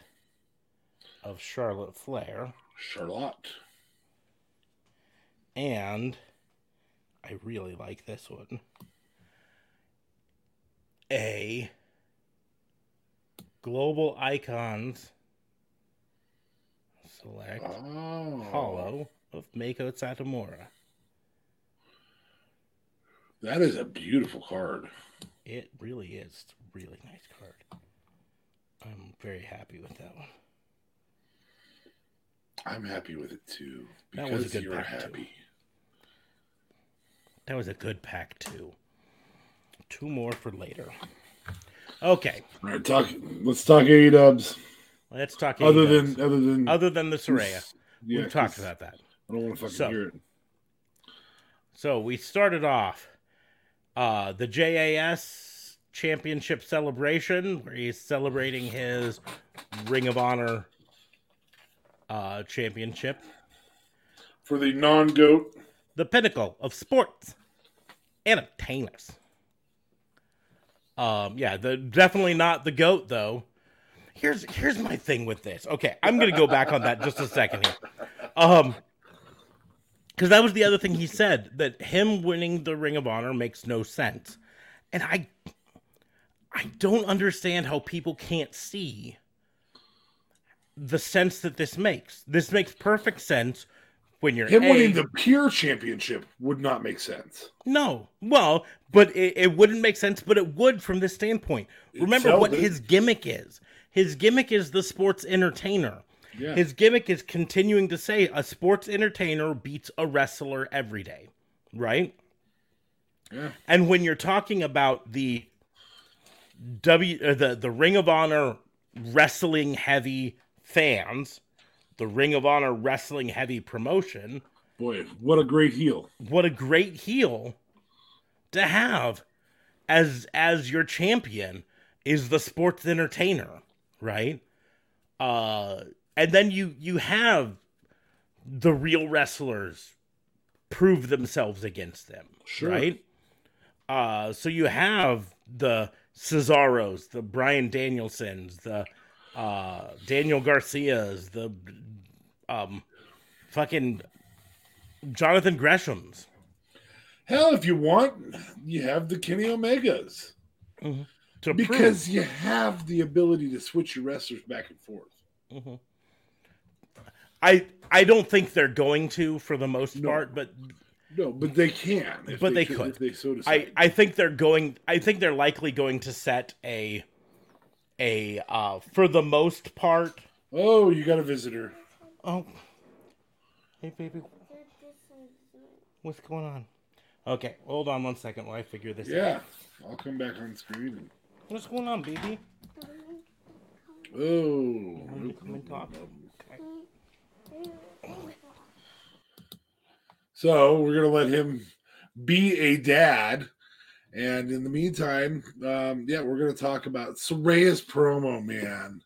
of Charlotte Flair, Charlotte. and I really like this one. A Global Icons select Oh. hollow of Meiko Satomura. That is a beautiful card. It really is It's a really nice card. I'm very happy with that one. I'm happy with it too. That was a Because good you're pack, too. happy. That was a good pack too. Two more for later. Okay, All right, talk. Let's talk A Dubs. let's talk. Other AEWs. than other than other than the Saraya, yeah, we've talked about that. I don't want to fucking So- hear it. So we started off uh, the JAS Championship celebration, where he's celebrating his Ring of Honor uh, championship, For the non-goat, the pinnacle of sports entertainers. Um, yeah, the definitely not the goat though. here's here's my thing with this. Okay, I'm gonna go back on that just a second here. Um, because that was the other thing he said that him winning the Ring of Honor makes no sense, and I I don't understand how people can't see the sense that this makes. This makes perfect sense when you're Him A- winning the pure championship would not make sense. No, well, but it, it wouldn't make sense, but it would from this standpoint. Remember what it. his gimmick is. His gimmick is the sports entertainer. Yeah. His gimmick is continuing to say a sports entertainer beats a wrestler every day, right? Yeah. And when you're talking about the W uh, the the Ring of Honor wrestling heavy fans, the Ring of Honor wrestling heavy promotion, Boy, what a great heel. what a great heel to have as as your champion is the sports entertainer, right? Uh and then you you have the real wrestlers prove themselves against them, Sure. right? Uh so you have the Cesaros, the Brian Danielsons, the uh Daniel Garcias, the um fucking Jonathan Gresham's. Hell, if you want, you have the Kenny Omegas. to Because you have the ability to switch your wrestlers back and forth. prove. I I don't think they're going to for the most part, but No, but they can. But they could- could. If they so I. I think they're going. I think they're likely going to set a a uh for the most part. oh, you got a visitor. Oh, hey baby, what's going on? Okay, hold on one second while I figure this out. Yeah. I'll come back on screen. What's going on, baby? oh. Want to come and talk? Okay. So we're gonna let him be a dad, and in the meantime, um, yeah, we're gonna talk about Saraya's promo. Man,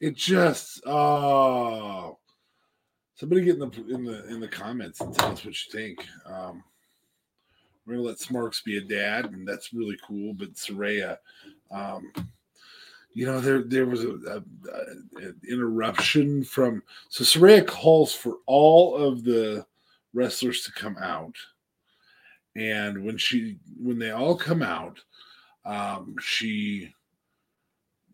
it just oh, somebody get in the in the in the comments and tell us what you think. Um, we're gonna let Smarks be a dad, and that's really cool. But Saraya, um, you know, there there was a, a, a- an interruption from so Saraya calls for all of the wrestlers to come out and when she when they all come out um she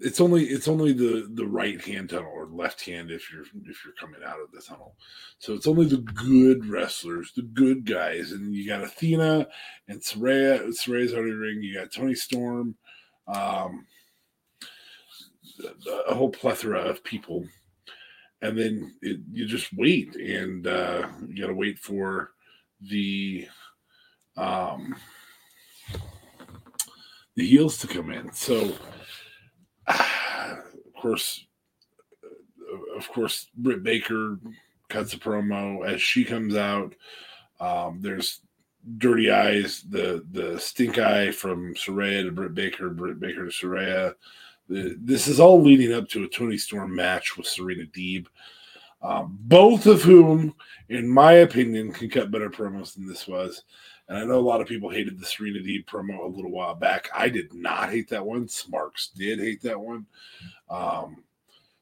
it's only it's only the the right hand tunnel or left hand if you're if you're coming out of the tunnel. So it's only the good wrestlers the good guys. And you got athena and Saraya Saraya's already ring. You got Toni Storm um a- whole plethora of people. And then it, you just wait. And uh, you got to wait for the um the heels to come in. So of course of course britt baker cuts a promo as she comes out. Um there's dirty eyes the the stink eye from Saraya to britt baker britt baker to Saraya. The, this is all leading up to a Toni Storm match with Serena Deeb, um, both of whom, in my opinion, can cut better promos than this was. And I know a lot of people hated the Serena Deeb promo a little while back. I did not hate that one. Smarks did hate that one. Um,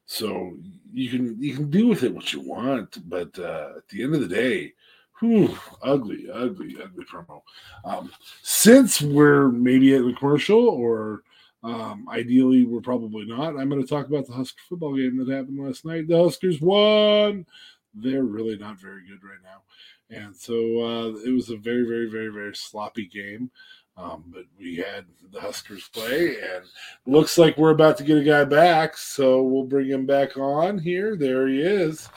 so you can you can do with it what you want, but uh, at the end of the day, whew, ugly, ugly, ugly promo. Um, since we're maybe at the commercial or um, ideally, we're probably not. I'm going to talk about the Husker football game that happened last night. The Huskers won. They're really not very good right now. And so uh, it was a very, very, very, very sloppy game. Um, but we had the Huskers play, and looks like we're about to get a guy back. So we'll bring him back on here. There he is.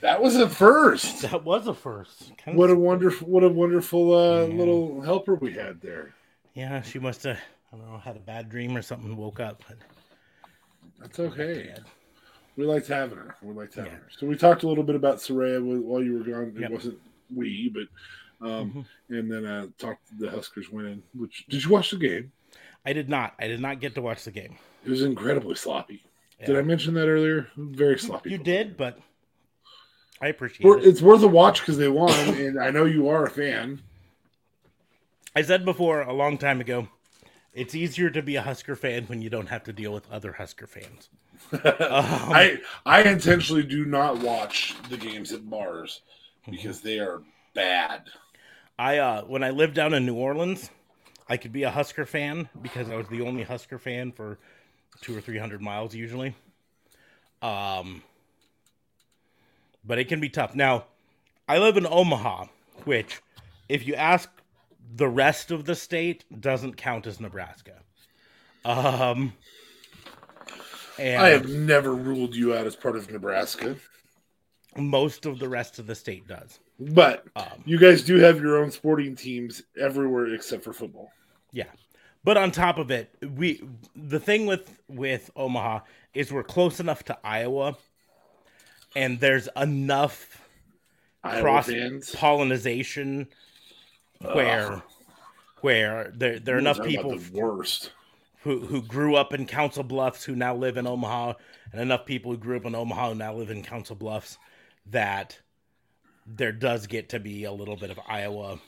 That was a first. *laughs* That was a first. Kind What a wonderful, what a wonderful uh, Yeah. little helper we had there. yeah, she must have. I don't know, had a bad dream or something. Woke up. But That's okay. We liked having her. We liked having Yeah. her. So we talked a little bit about Saraya while you were gone. It Yep. wasn't we, but um, Mm-hmm. and then I talked the Huskers winning. Which did you watch the game? I did not. I did not get to watch the game. It was incredibly sloppy. Did I mention that earlier? Very sloppy. You did, but I appreciate it. It's worth a watch because they won, and I know you are a fan. I said before a long time ago, it's easier to be a Husker fan when you don't have to deal with other Husker fans. *laughs* I I intentionally do not watch the games at bars because they are bad. I uh when I lived down in New Orleans, I could be a Husker fan because I was the only Husker fan for two or three hundred miles usually. Um, but it can be tough. Now, I live in Omaha, which, if you ask the rest of the state, doesn't count as Nebraska. Um, and I have never ruled you out as part of Nebraska, most of the rest of the state does. but Um, you guys do have your own sporting teams everywhere except for football. Yeah. But on top of it, we the thing with with Omaha is we're close enough to Iowa and there's enough Iowa cross fans. pollination Uh, where where there there are enough people the worst. who who grew up in Council Bluffs who now live in Omaha and enough people who grew up in Omaha who now live in Council Bluffs that there does get to be a little bit of Iowa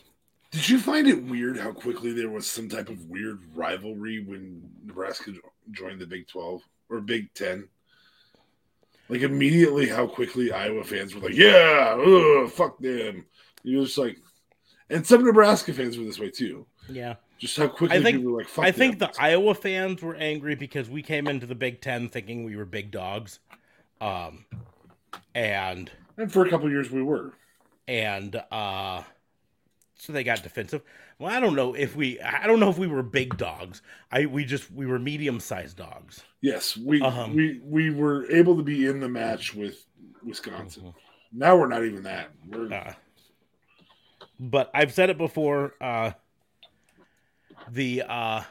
Did you find it weird how quickly there was some type of weird rivalry when Nebraska joined the Big 12 or Big 10? Like immediately how quickly Iowa fans were like, "Yeah, ugh, fuck them." You're just like and some Nebraska fans were this way too. yeah Just how quickly I think people were like, "Fuck I think them." the Iowa fans were angry because we came into the Big Ten thinking we were big dogs, um, and and for a couple years we were. and uh, so they got defensive. Well, I don't know if we I don't know if we were big dogs. I we just we were medium sized dogs. Yes, we Um, we we were able to be in the match with Wisconsin. Now we're not even that. We're Uh, but I've said it before. Uh, the uh,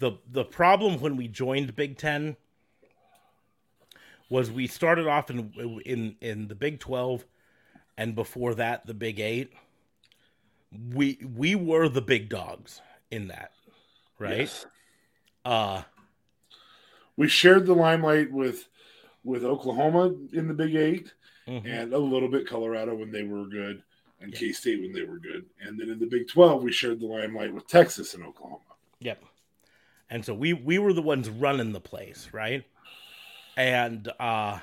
the the problem when we joined Big Ten was we started off in in in the Big Twelve, and before that the Big Eight. We we were the big dogs in that, right? yes. Uh we shared the limelight with with Oklahoma in the Big 8 mhm. and a little bit Colorado when they were good and K State when they were good. And then in the Big 12, we shared the limelight with Texas and Oklahoma. Yep. And so we we were the ones running the place, right? And uh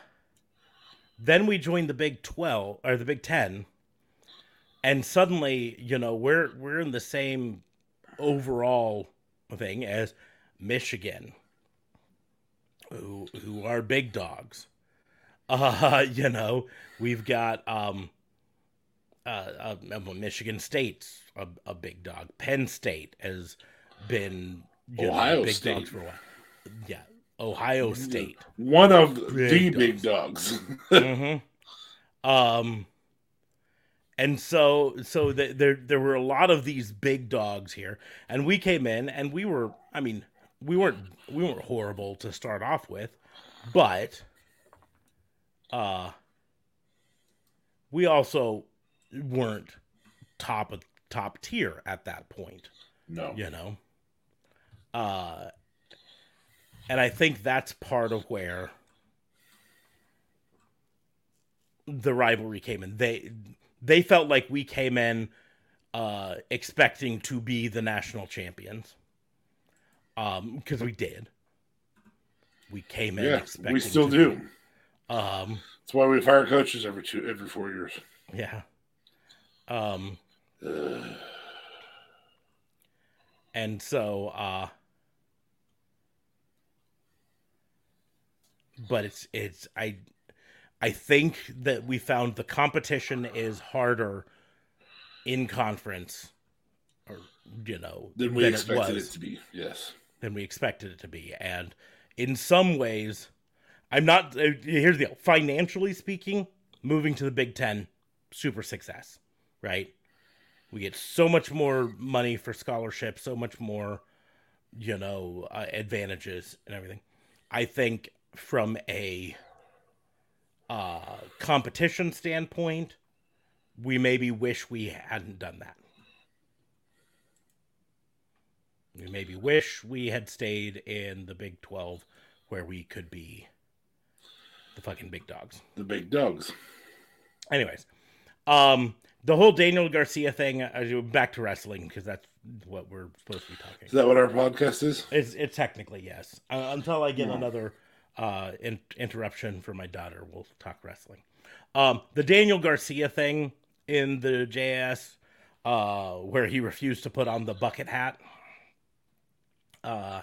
then we joined the Big 12 or the Big 10 and suddenly, you know, we're we're in the same overall thing as Michigan who who are big dogs. Uh, *laughs* you know, we've got um uh, uh Michigan State's a, a big dog. Penn State has been you Ohio know, big State. dogs for a while. Yeah, Ohio State. One of the Big big dogs. *laughs* hmm Um, and so so th- there there were a lot of these big dogs here, and we came in and we were. I mean, we weren't we weren't horrible to start off with, but uh, we also weren't top of top tier at that point no. you know uh and i think that's part of where the rivalry came in they they felt like we came in uh expecting to be the national champions um because we did we came in Yeah, expecting we still do. be. Um That's why we fire coaches every two every four years. yeah um and so uh but it's it's i i think that we found the competition is harder in conference or you know Than we than expected it, was to be. Yes. than we expected it to be and in some ways i'm not uh, here's the deal. Financially speaking moving to the big 10 super success right? We get so much more money for scholarships so much more you know uh, advantages and everything. I think from a uh competition standpoint we maybe wish we hadn't done that. We maybe wish we had stayed in the big 12 where we could be the fucking big dogs The big dogs. anyways um the whole daniel garcia thing uh, back to wrestling because that's what we're supposed to be talking. Is that what our podcast is? It's it technically yes. Uh, until I get another uh, in, interruption from my daughter, we'll talk wrestling. Um, the Daniel Garcia thing in the JS, uh, where he refused to put on the bucket hat, uh,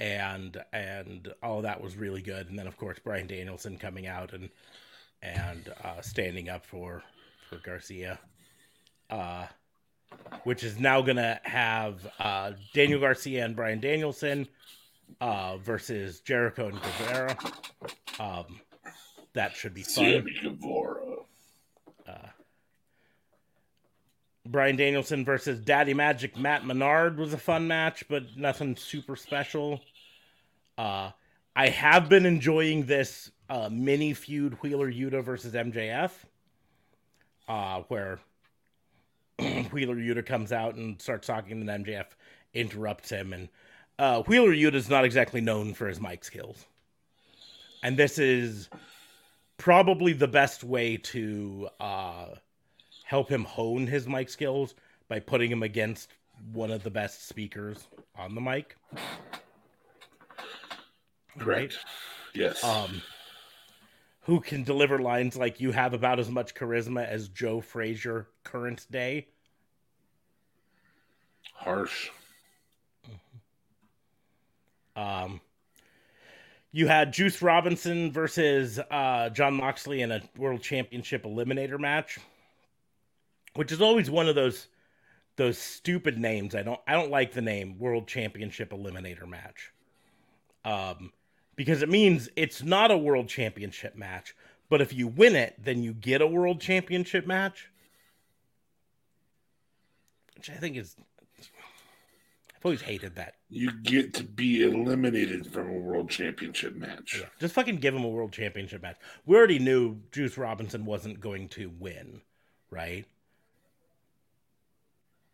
and and all that was really good. And then of course Brian Danielson coming out and and uh, standing up for for Garcia. Uh, which is now gonna have uh, Daniel Garcia and Brian Danielson uh, versus Jericho and Guevara. Um, that should be fun. Sammy Guevara. Brian Danielson versus Daddy Magic Matt Menard was a fun match, but nothing super special. Uh, I have been enjoying this uh, mini feud Wheeler Yuta versus MJF, uh, where *clears throat* Wheeler Yuta comes out and starts talking, and MJF interrupts him. And uh, Wheeler Yuta is not exactly known for his mic skills, and this is probably the best way to uh, help him hone his mic skills by putting him against one of the best speakers on the mic. Correct. Yes. Um, who can deliver lines like you have about as much charisma as Joe Frazier current day. Harsh. Um, you had Juice Robinson versus uh, Jon Moxley in a World Championship Eliminator match, which is always one of those those stupid names. I don't I don't like the name World Championship Eliminator match, um, because it means it's not a World Championship match. But if you win it, then you get a World Championship match, which I think is. I've always hated that. You get to be eliminated from a world championship match. Yeah, just fucking give him a world championship match. We already knew Juice Robinson wasn't going to win, right?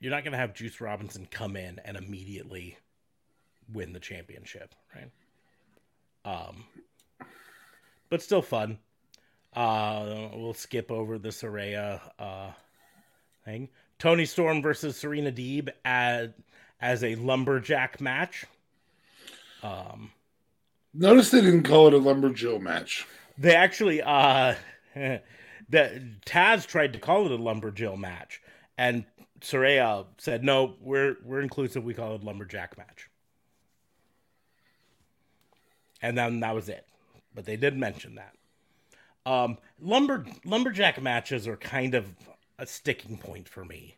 You're not going to have Juice Robinson come in and immediately win the championship, right? Um, but still fun. Uh, we'll skip over the Saraya uh, thing. Toni Storm versus Serena Deeb as as a lumberjack match. Um, Notice they didn't call it a lumberjill match. They actually, uh, *laughs* the Taz tried to call it a lumberjill match, and Saraya said, "No, we're we're inclusive. We call it lumberjack match." And then that was it. But they did mention that. Um, lumber lumberjack matches are kind of a sticking point for me.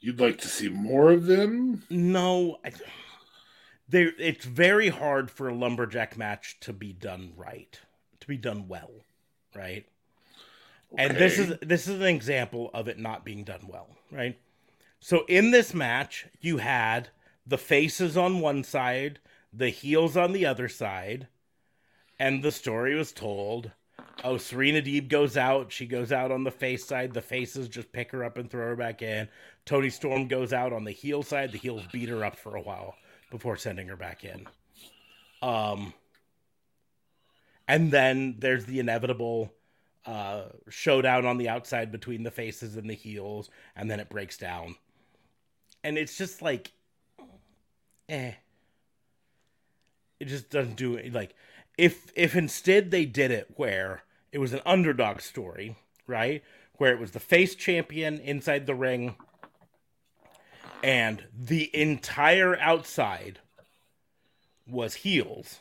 You'd like to see more of them? No, I, they it's very hard for a lumberjack match to be done right, to be done well, right? And this is this is an example of it not being done well, right? So in this match, you had the faces on one side, the heels on the other side, and the story was told. Oh, Serena Deeb goes out. She goes out on the face side. The faces just pick her up and throw her back in. Toni Storm goes out on the heel side. The heels beat her up for a while before sending her back in. Um, and then there's the inevitable uh, showdown on the outside between the faces and the heels, and then it breaks down. And it's just like, eh. It just doesn't do it. Like, if if instead they did it where it was an underdog story, right? Where it was the face champion inside the ring, and the entire outside was heels.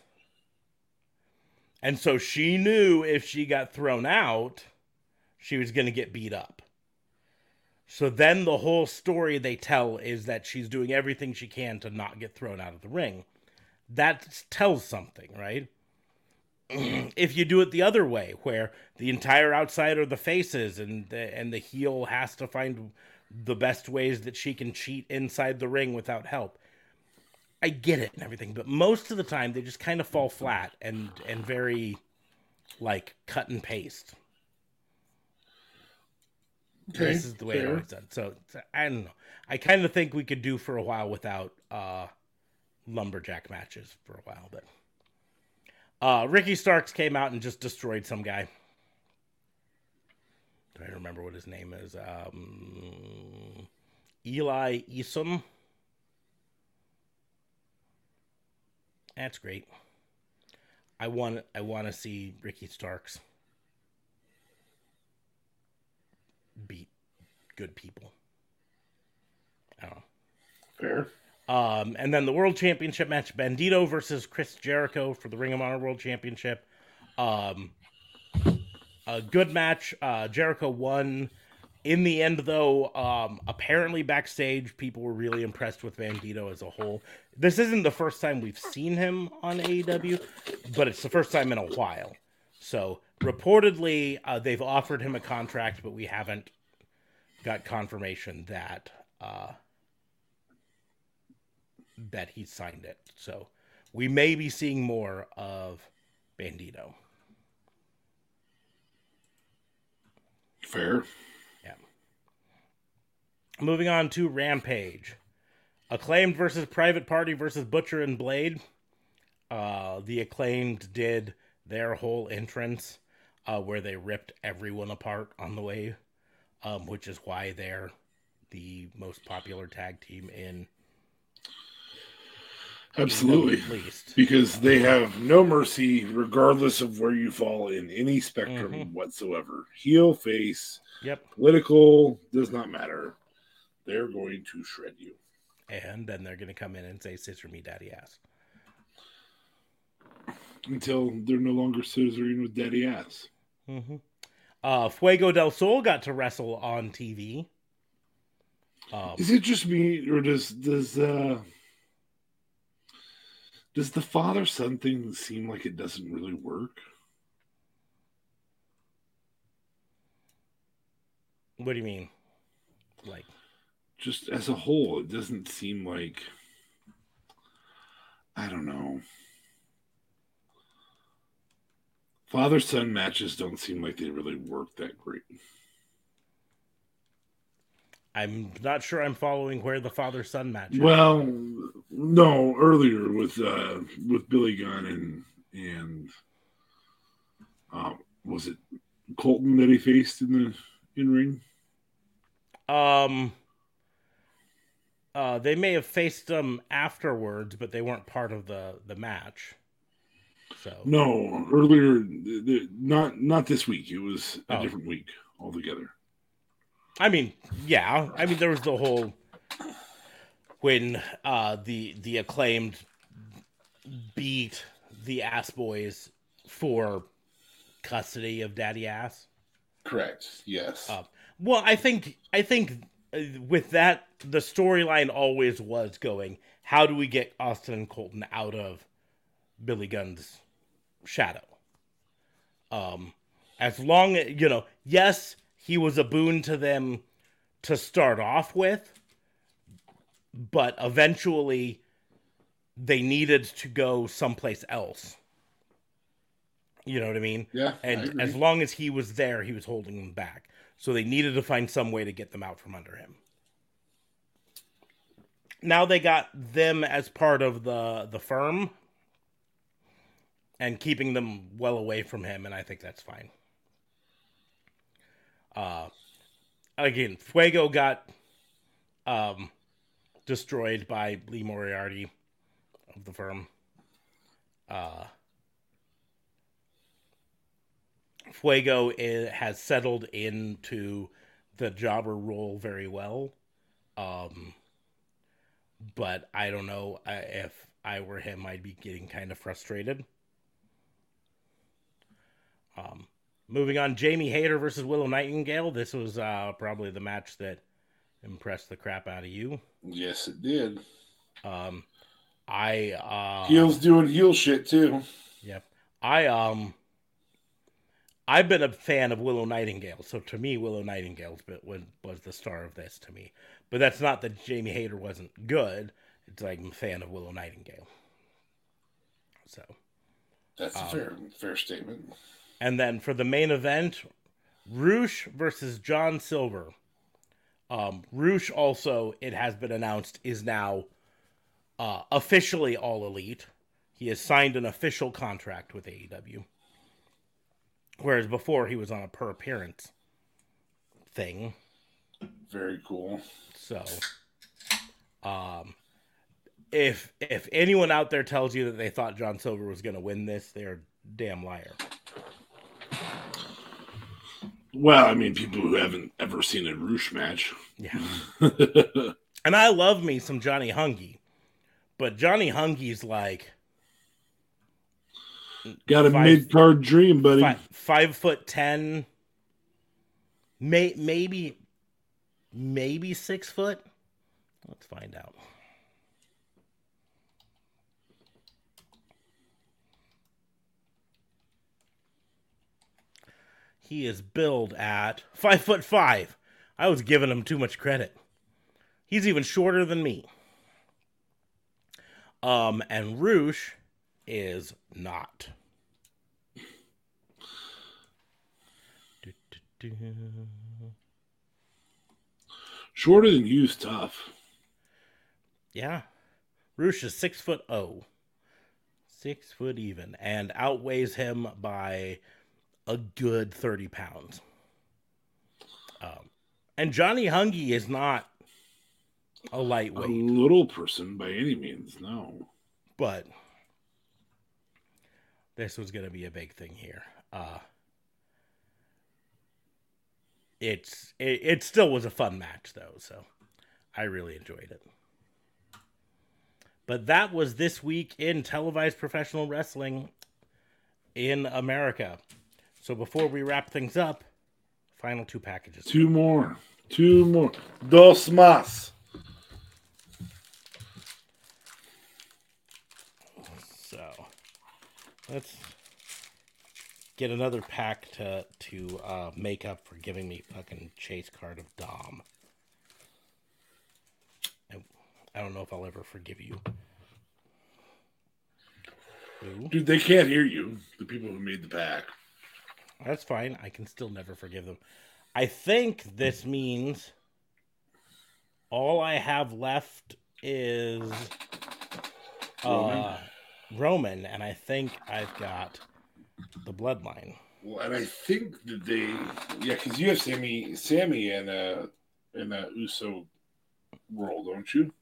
And so she knew if she got thrown out, she was going to get beat up. So then the whole story they tell is that she's doing everything she can to not get thrown out of the ring. That tells something, right? *clears throat* if you do it the other way, where the entire outside are the faces and the, and the heel has to find the best ways that she can cheat inside the ring without help. I get it and everything, but most of the time they just kind of fall flat and and very like cut and paste. Okay, this is the way it fair. always done. So so, I don't know. I kind of think we could do for a while without uh, lumberjack matches for a while, but uh, Ricky Starks came out and just destroyed some guy. Do I remember what his name is. Um, Eli Isom. That's great. I want I want to see Ricky Starks beat good people. I don't know. Fair. Um, and then the World Championship match: Bandito versus Chris Jericho for the Ring of Honor World Championship. Um, a good match. Uh, Jericho won. In the end, though, um, apparently backstage, people were really impressed with Bandito as a whole. This isn't the first time we've seen him on AEW, but it's the first time in a while. So, reportedly, uh, they've offered him a contract, but we haven't got confirmation that uh, that he signed it. So, we may be seeing more of Bandito. Fair. Moving on to Rampage. Acclaimed versus Private Party versus Butcher and Blade. Uh, the Acclaimed did their whole entrance uh, where they ripped everyone apart on the way, um, which is why they're the most popular tag team in Absolutely. least. Because they have no mercy, regardless of where you fall in any spectrum Mhm. whatsoever. Heel, face, Yep. political, does not matter. They're going to shred you. And then they're going to come in and say, Sister Me Daddy Ass. Until they're no longer scissoring with daddy ass. Mm-hmm. Uh, Fuego del Sol got to wrestle on TV. Um, Is it just me, or does does uh does the father son thing seem like it doesn't really work? what do you mean? Like, Just as a whole, it doesn't seem like I don't know. Father son matches don't seem like they really work that great. I'm not sure I'm following where the father son match. is. Well, no, earlier with uh with Billy Gunn and and um was it Colten that he faced in the in ring? Um, uh, they may have faced them afterwards, but they weren't part of the the match. So No, earlier not not this week. It was a Oh. different week altogether. I mean, yeah, I mean there was the whole when uh the the acclaimed beat the ass boys for custody of daddy ass. Correct. Yes. Uh, well, I think I think with that the storyline always was going. How do we get Austin and Colten out of Billy Gunn's shadow? Um, as long as you know, yes, he was a boon to them to start off with, but eventually they needed to go someplace else. You know what I mean? yeah. And as long as he was there, he was holding them back. So they needed to find some way to get them out from under him. Now they got them as part of the the firm and keeping them well away from him, and I think that's fine. Uh again, Fuego got um destroyed by Lee Moriarty of the firm. Uh Fuego i has settled into the jobber role very well. Um, but I don't know I, if I were him, I'd be getting kind of frustrated. Um, moving on, Jamie Hayter versus Willow Nightingale. This was uh, probably the match that impressed the crap out of you. yes, it did. Um, I uh, Heels doing heel shit too. Yep. I um I've been a fan of Willow Nightingale, so to me Willow Nightingale was was the star of this to me. But that's not that Jamie Hayter wasn't good. It's like I'm a fan of Willow Nightingale. So, That's a fair fair statement. and then for the main event, Rush versus John Silver. Um, Rush also, it has been announced, is now uh, officially all elite. He has signed an official contract with AEW. Whereas before he was on a per appearance thing. Very cool. So, um, if if anyone out there tells you that they thought John Silver was going to win this, they're a damn liar. Well, I mean, people who haven't ever seen a Rush match. Yeah. *laughs* and I love me some Johnny Hungee, but Johnny Hungee's like Got a mid card dream, buddy. five, five foot ten, may, maybe maybe six foot. Let's find out. He is billed at five foot five. I was giving him too much credit. He's even shorter than me. Um, and Rush is not. Do, do, do. *laughs* Shorter than you's tough. Yeah. Rush is six foot oh. Six foot even. And outweighs him by a good 30 pounds. Um, and Johnny Hungee is not a lightweight. A little person by any means, no. but this was going to be a big thing here. Uh, it's it, it still was a fun match though, so I really enjoyed it. But that was this week in televised professional wrestling in America. So before we wrap things up, final two packages. Two more. Two more. Dos más. So let's get another pack to to uh, make up for giving me fucking chase card of Dom. I, I don't know if I'll ever forgive you. Ooh, Dude, they can't hear you. The people who made the pack. that's fine. I can still never forgive them. I think this means all I have left is uh, Roman. Roman, and I think I've got the bloodline. Well, and I think that they, yeah, because you have Sami, Sami, in a in a USO world, don't you?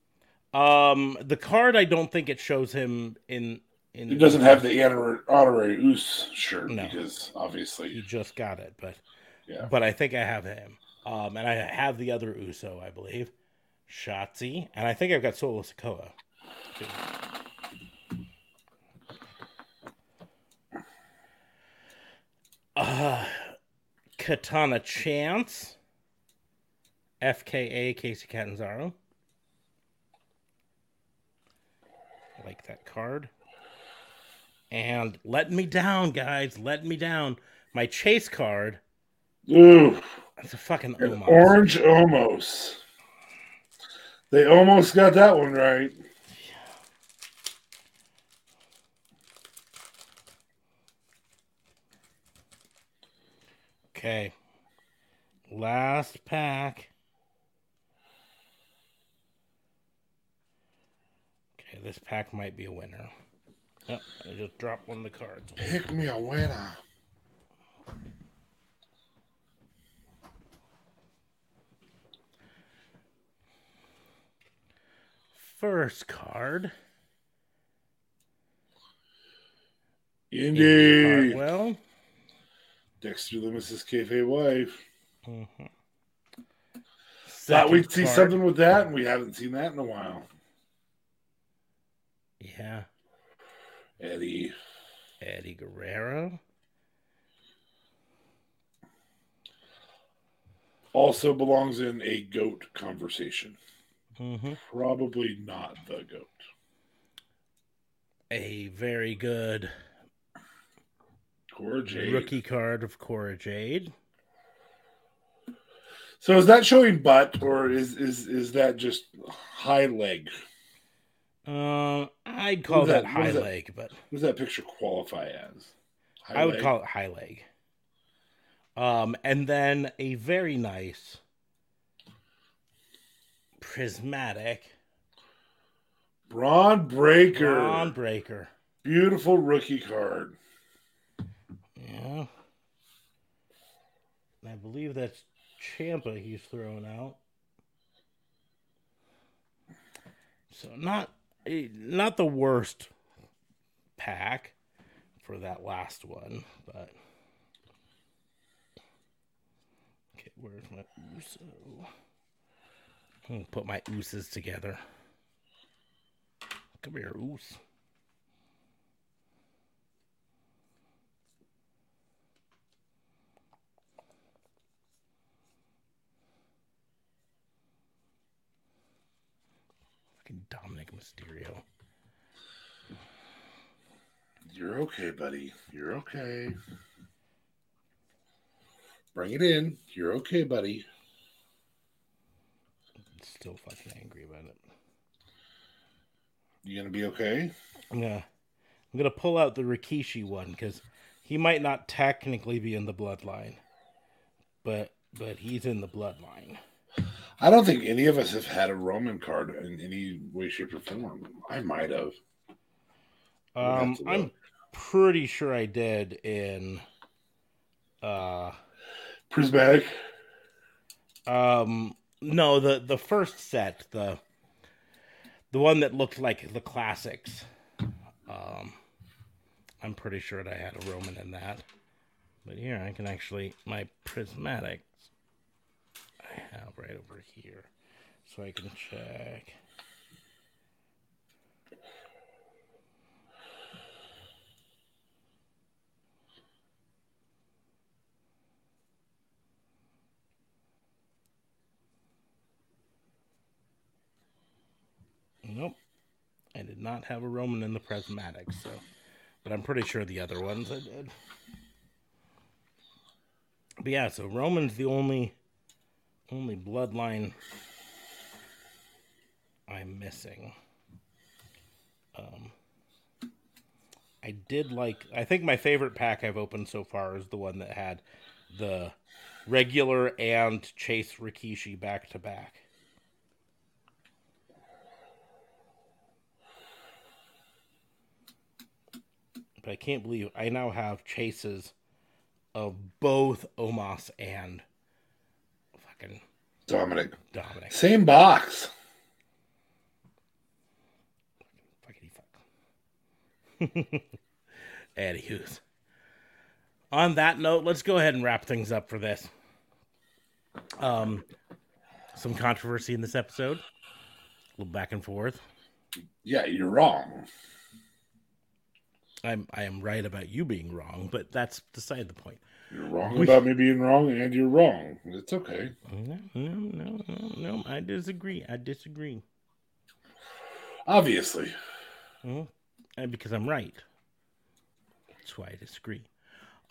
Um, the card I don't think it shows him in in. It doesn't have the honorary, honorary US shirt No. because He obviously, just got it, but yeah. but I think I have him. Um, and I have the other Uso, I believe, Shotzi, and I think I've got Solo Sikoa. too. Uh, Katana Chance, FKA Kacy Catanzaro. I like that card. And letting me down, guys, letting me down. My chase card. Ooh, That's a fucking Omos. orange Omos. They almost got that one right. Okay. Last pack. Okay, this pack might be a winner. Yep, I just dropped one of the cards. Pick me a winner. First card. Indi. Hartwell. Dexter Lumis's kayfabe wife. Mhm. Thought we'd Second see something with that, and we haven't seen that in a while. Yeah, Eddie. Eddie Guerrero. Also belongs in a goat conversation. hmm Probably not the goat. A very good Cora Jade. rookie card of Cora Jade. So is that showing butt or is is is that just high leg? Uh, I'd call that, that- high is that? leg, but What does that picture qualify as? High I would leg? call it high leg. Um, and then a very nice prismatic Bron Breakker. Bron Breakker. Beautiful rookie card. Yeah. And I believe that's Champa he's throwing out. So not eh, not the worst pack for that last one, but okay, where's my Uso? I'm gonna put my ooses together. Come here, oos. Fucking Dominic Mysterio. You're okay, buddy. You're okay. Bring it in. You're okay, buddy. Still fucking angry about it. You gonna be okay? I'm I'm gonna pull out the Rikishi one because he might not technically be in the bloodline, but but he's in the bloodline. I don't think any of us have had a Roman card in any way, shape, or form. I might have. Um, I'm pretty sure I did in uh Prismatic. um no the the first set the the one that looked like the classics. Um, I'm pretty sure that I had a Roman in that. But here I can actually my prismatics I have right over here, so I can check. Nope. I did not have a Roman in the prismatic, so but I'm pretty sure the other ones I did. But yeah, so Roman's the only only bloodline I'm missing. Um I did like I think my favorite pack I've opened so far is the one that had the regular and Chase Rikishi back to back. But I can't believe I now have chases of both Omos and fucking Dominic. Dominic. Same box. Fuckity fuck. *laughs* Anywho's. On that note, let's go ahead and wrap things up for this. Um, some controversy in this episode. A little back and forth. Yeah, you're wrong. I'm I am right about you being wrong, but that's beside the point. You're wrong We- about me being wrong, and you're wrong. It's okay. No, no, no, no, no. I disagree. I disagree. Obviously. Mhm. And because I'm right. That's why I disagree.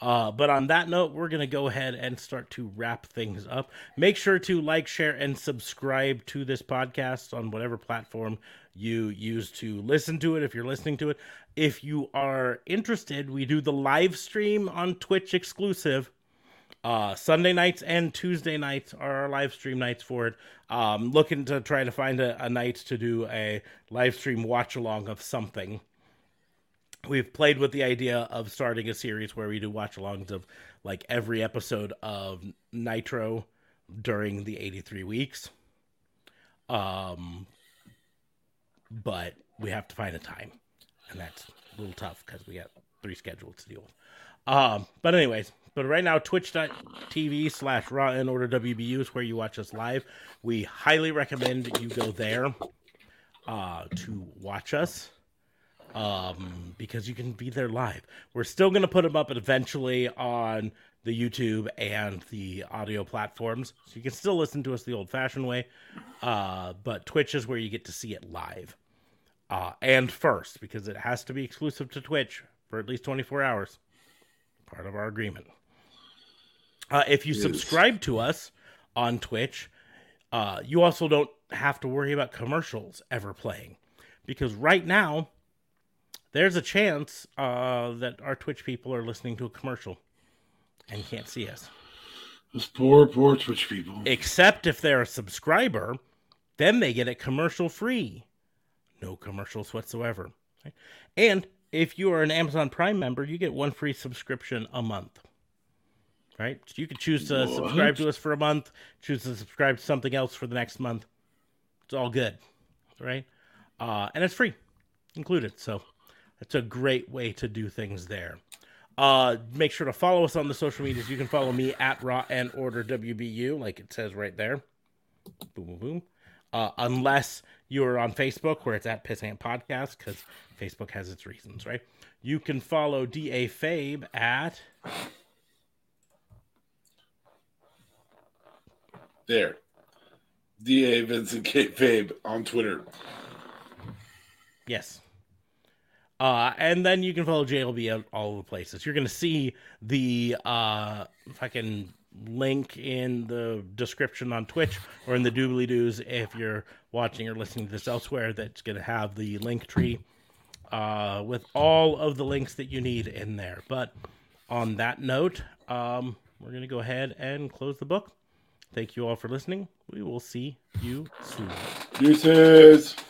Uh, but on that note, we're going to go ahead and start to wrap things up. Make sure to like, share, and subscribe to this podcast on whatever platform you use to listen to it if you're listening to it. If you are interested, we do the live stream on Twitch exclusive. Uh, Sunday nights and Tuesday nights are our live stream nights for it. Um, looking to try to find a, a night to do a live stream watch along of something. We've played with the idea of starting a series where we do watch alongs of like every episode of Nitro during the 83 weeks. Um, but we have to find a time, and that's a little tough because we got three schedules to deal with. Um, but anyways, but right now twitch.tv slash raw and order WBU is where you watch us live. We highly recommend you go there uh to watch us. Um, because you can be there live. We're still gonna put them up eventually on the YouTube and the audio platforms. So you can still listen to us the old fashioned way. Uh, but Twitch is where you get to see it live. Uh, and first, because it has to be exclusive to Twitch for at least 24 hours. Part of our agreement. Uh, if you Yes. subscribe to us on Twitch, uh, you also don't have to worry about commercials ever playing. Because right now, there's a chance uh, that our Twitch people are listening to a commercial and can't see us. Those poor, poor Twitch people. Except if they're a subscriber, then they get it commercial free. No commercials whatsoever. And if you are an Amazon Prime member, you get one free subscription a month. right? So you could choose to What? subscribe to us for a month, choose to subscribe to something else for the next month. It's all good, right? Uh, and it's free included. So that's a great way to do things there. Uh, make sure to follow us on the social medias. You can follow me at Raw and Order WBU, like it says right there. Boom, boom, boom. Uh, unless you're on Facebook, where it's at Pissant Podcast, because Facebook has its reasons, right? You can follow DA Fabe at There. DA Vincent K. Fabe on Twitter. Yes. Uh, and then you can follow JLB at all the places. You're going to see the uh, fucking link in the description on Twitch or in the doobly doos if you're watching or listening to this elsewhere. That's going to have the link tree uh, with all of the links that you need in there. But on that note, um, we're going to go ahead and close the book. Thank you all for listening. We will see you soon. Deuces.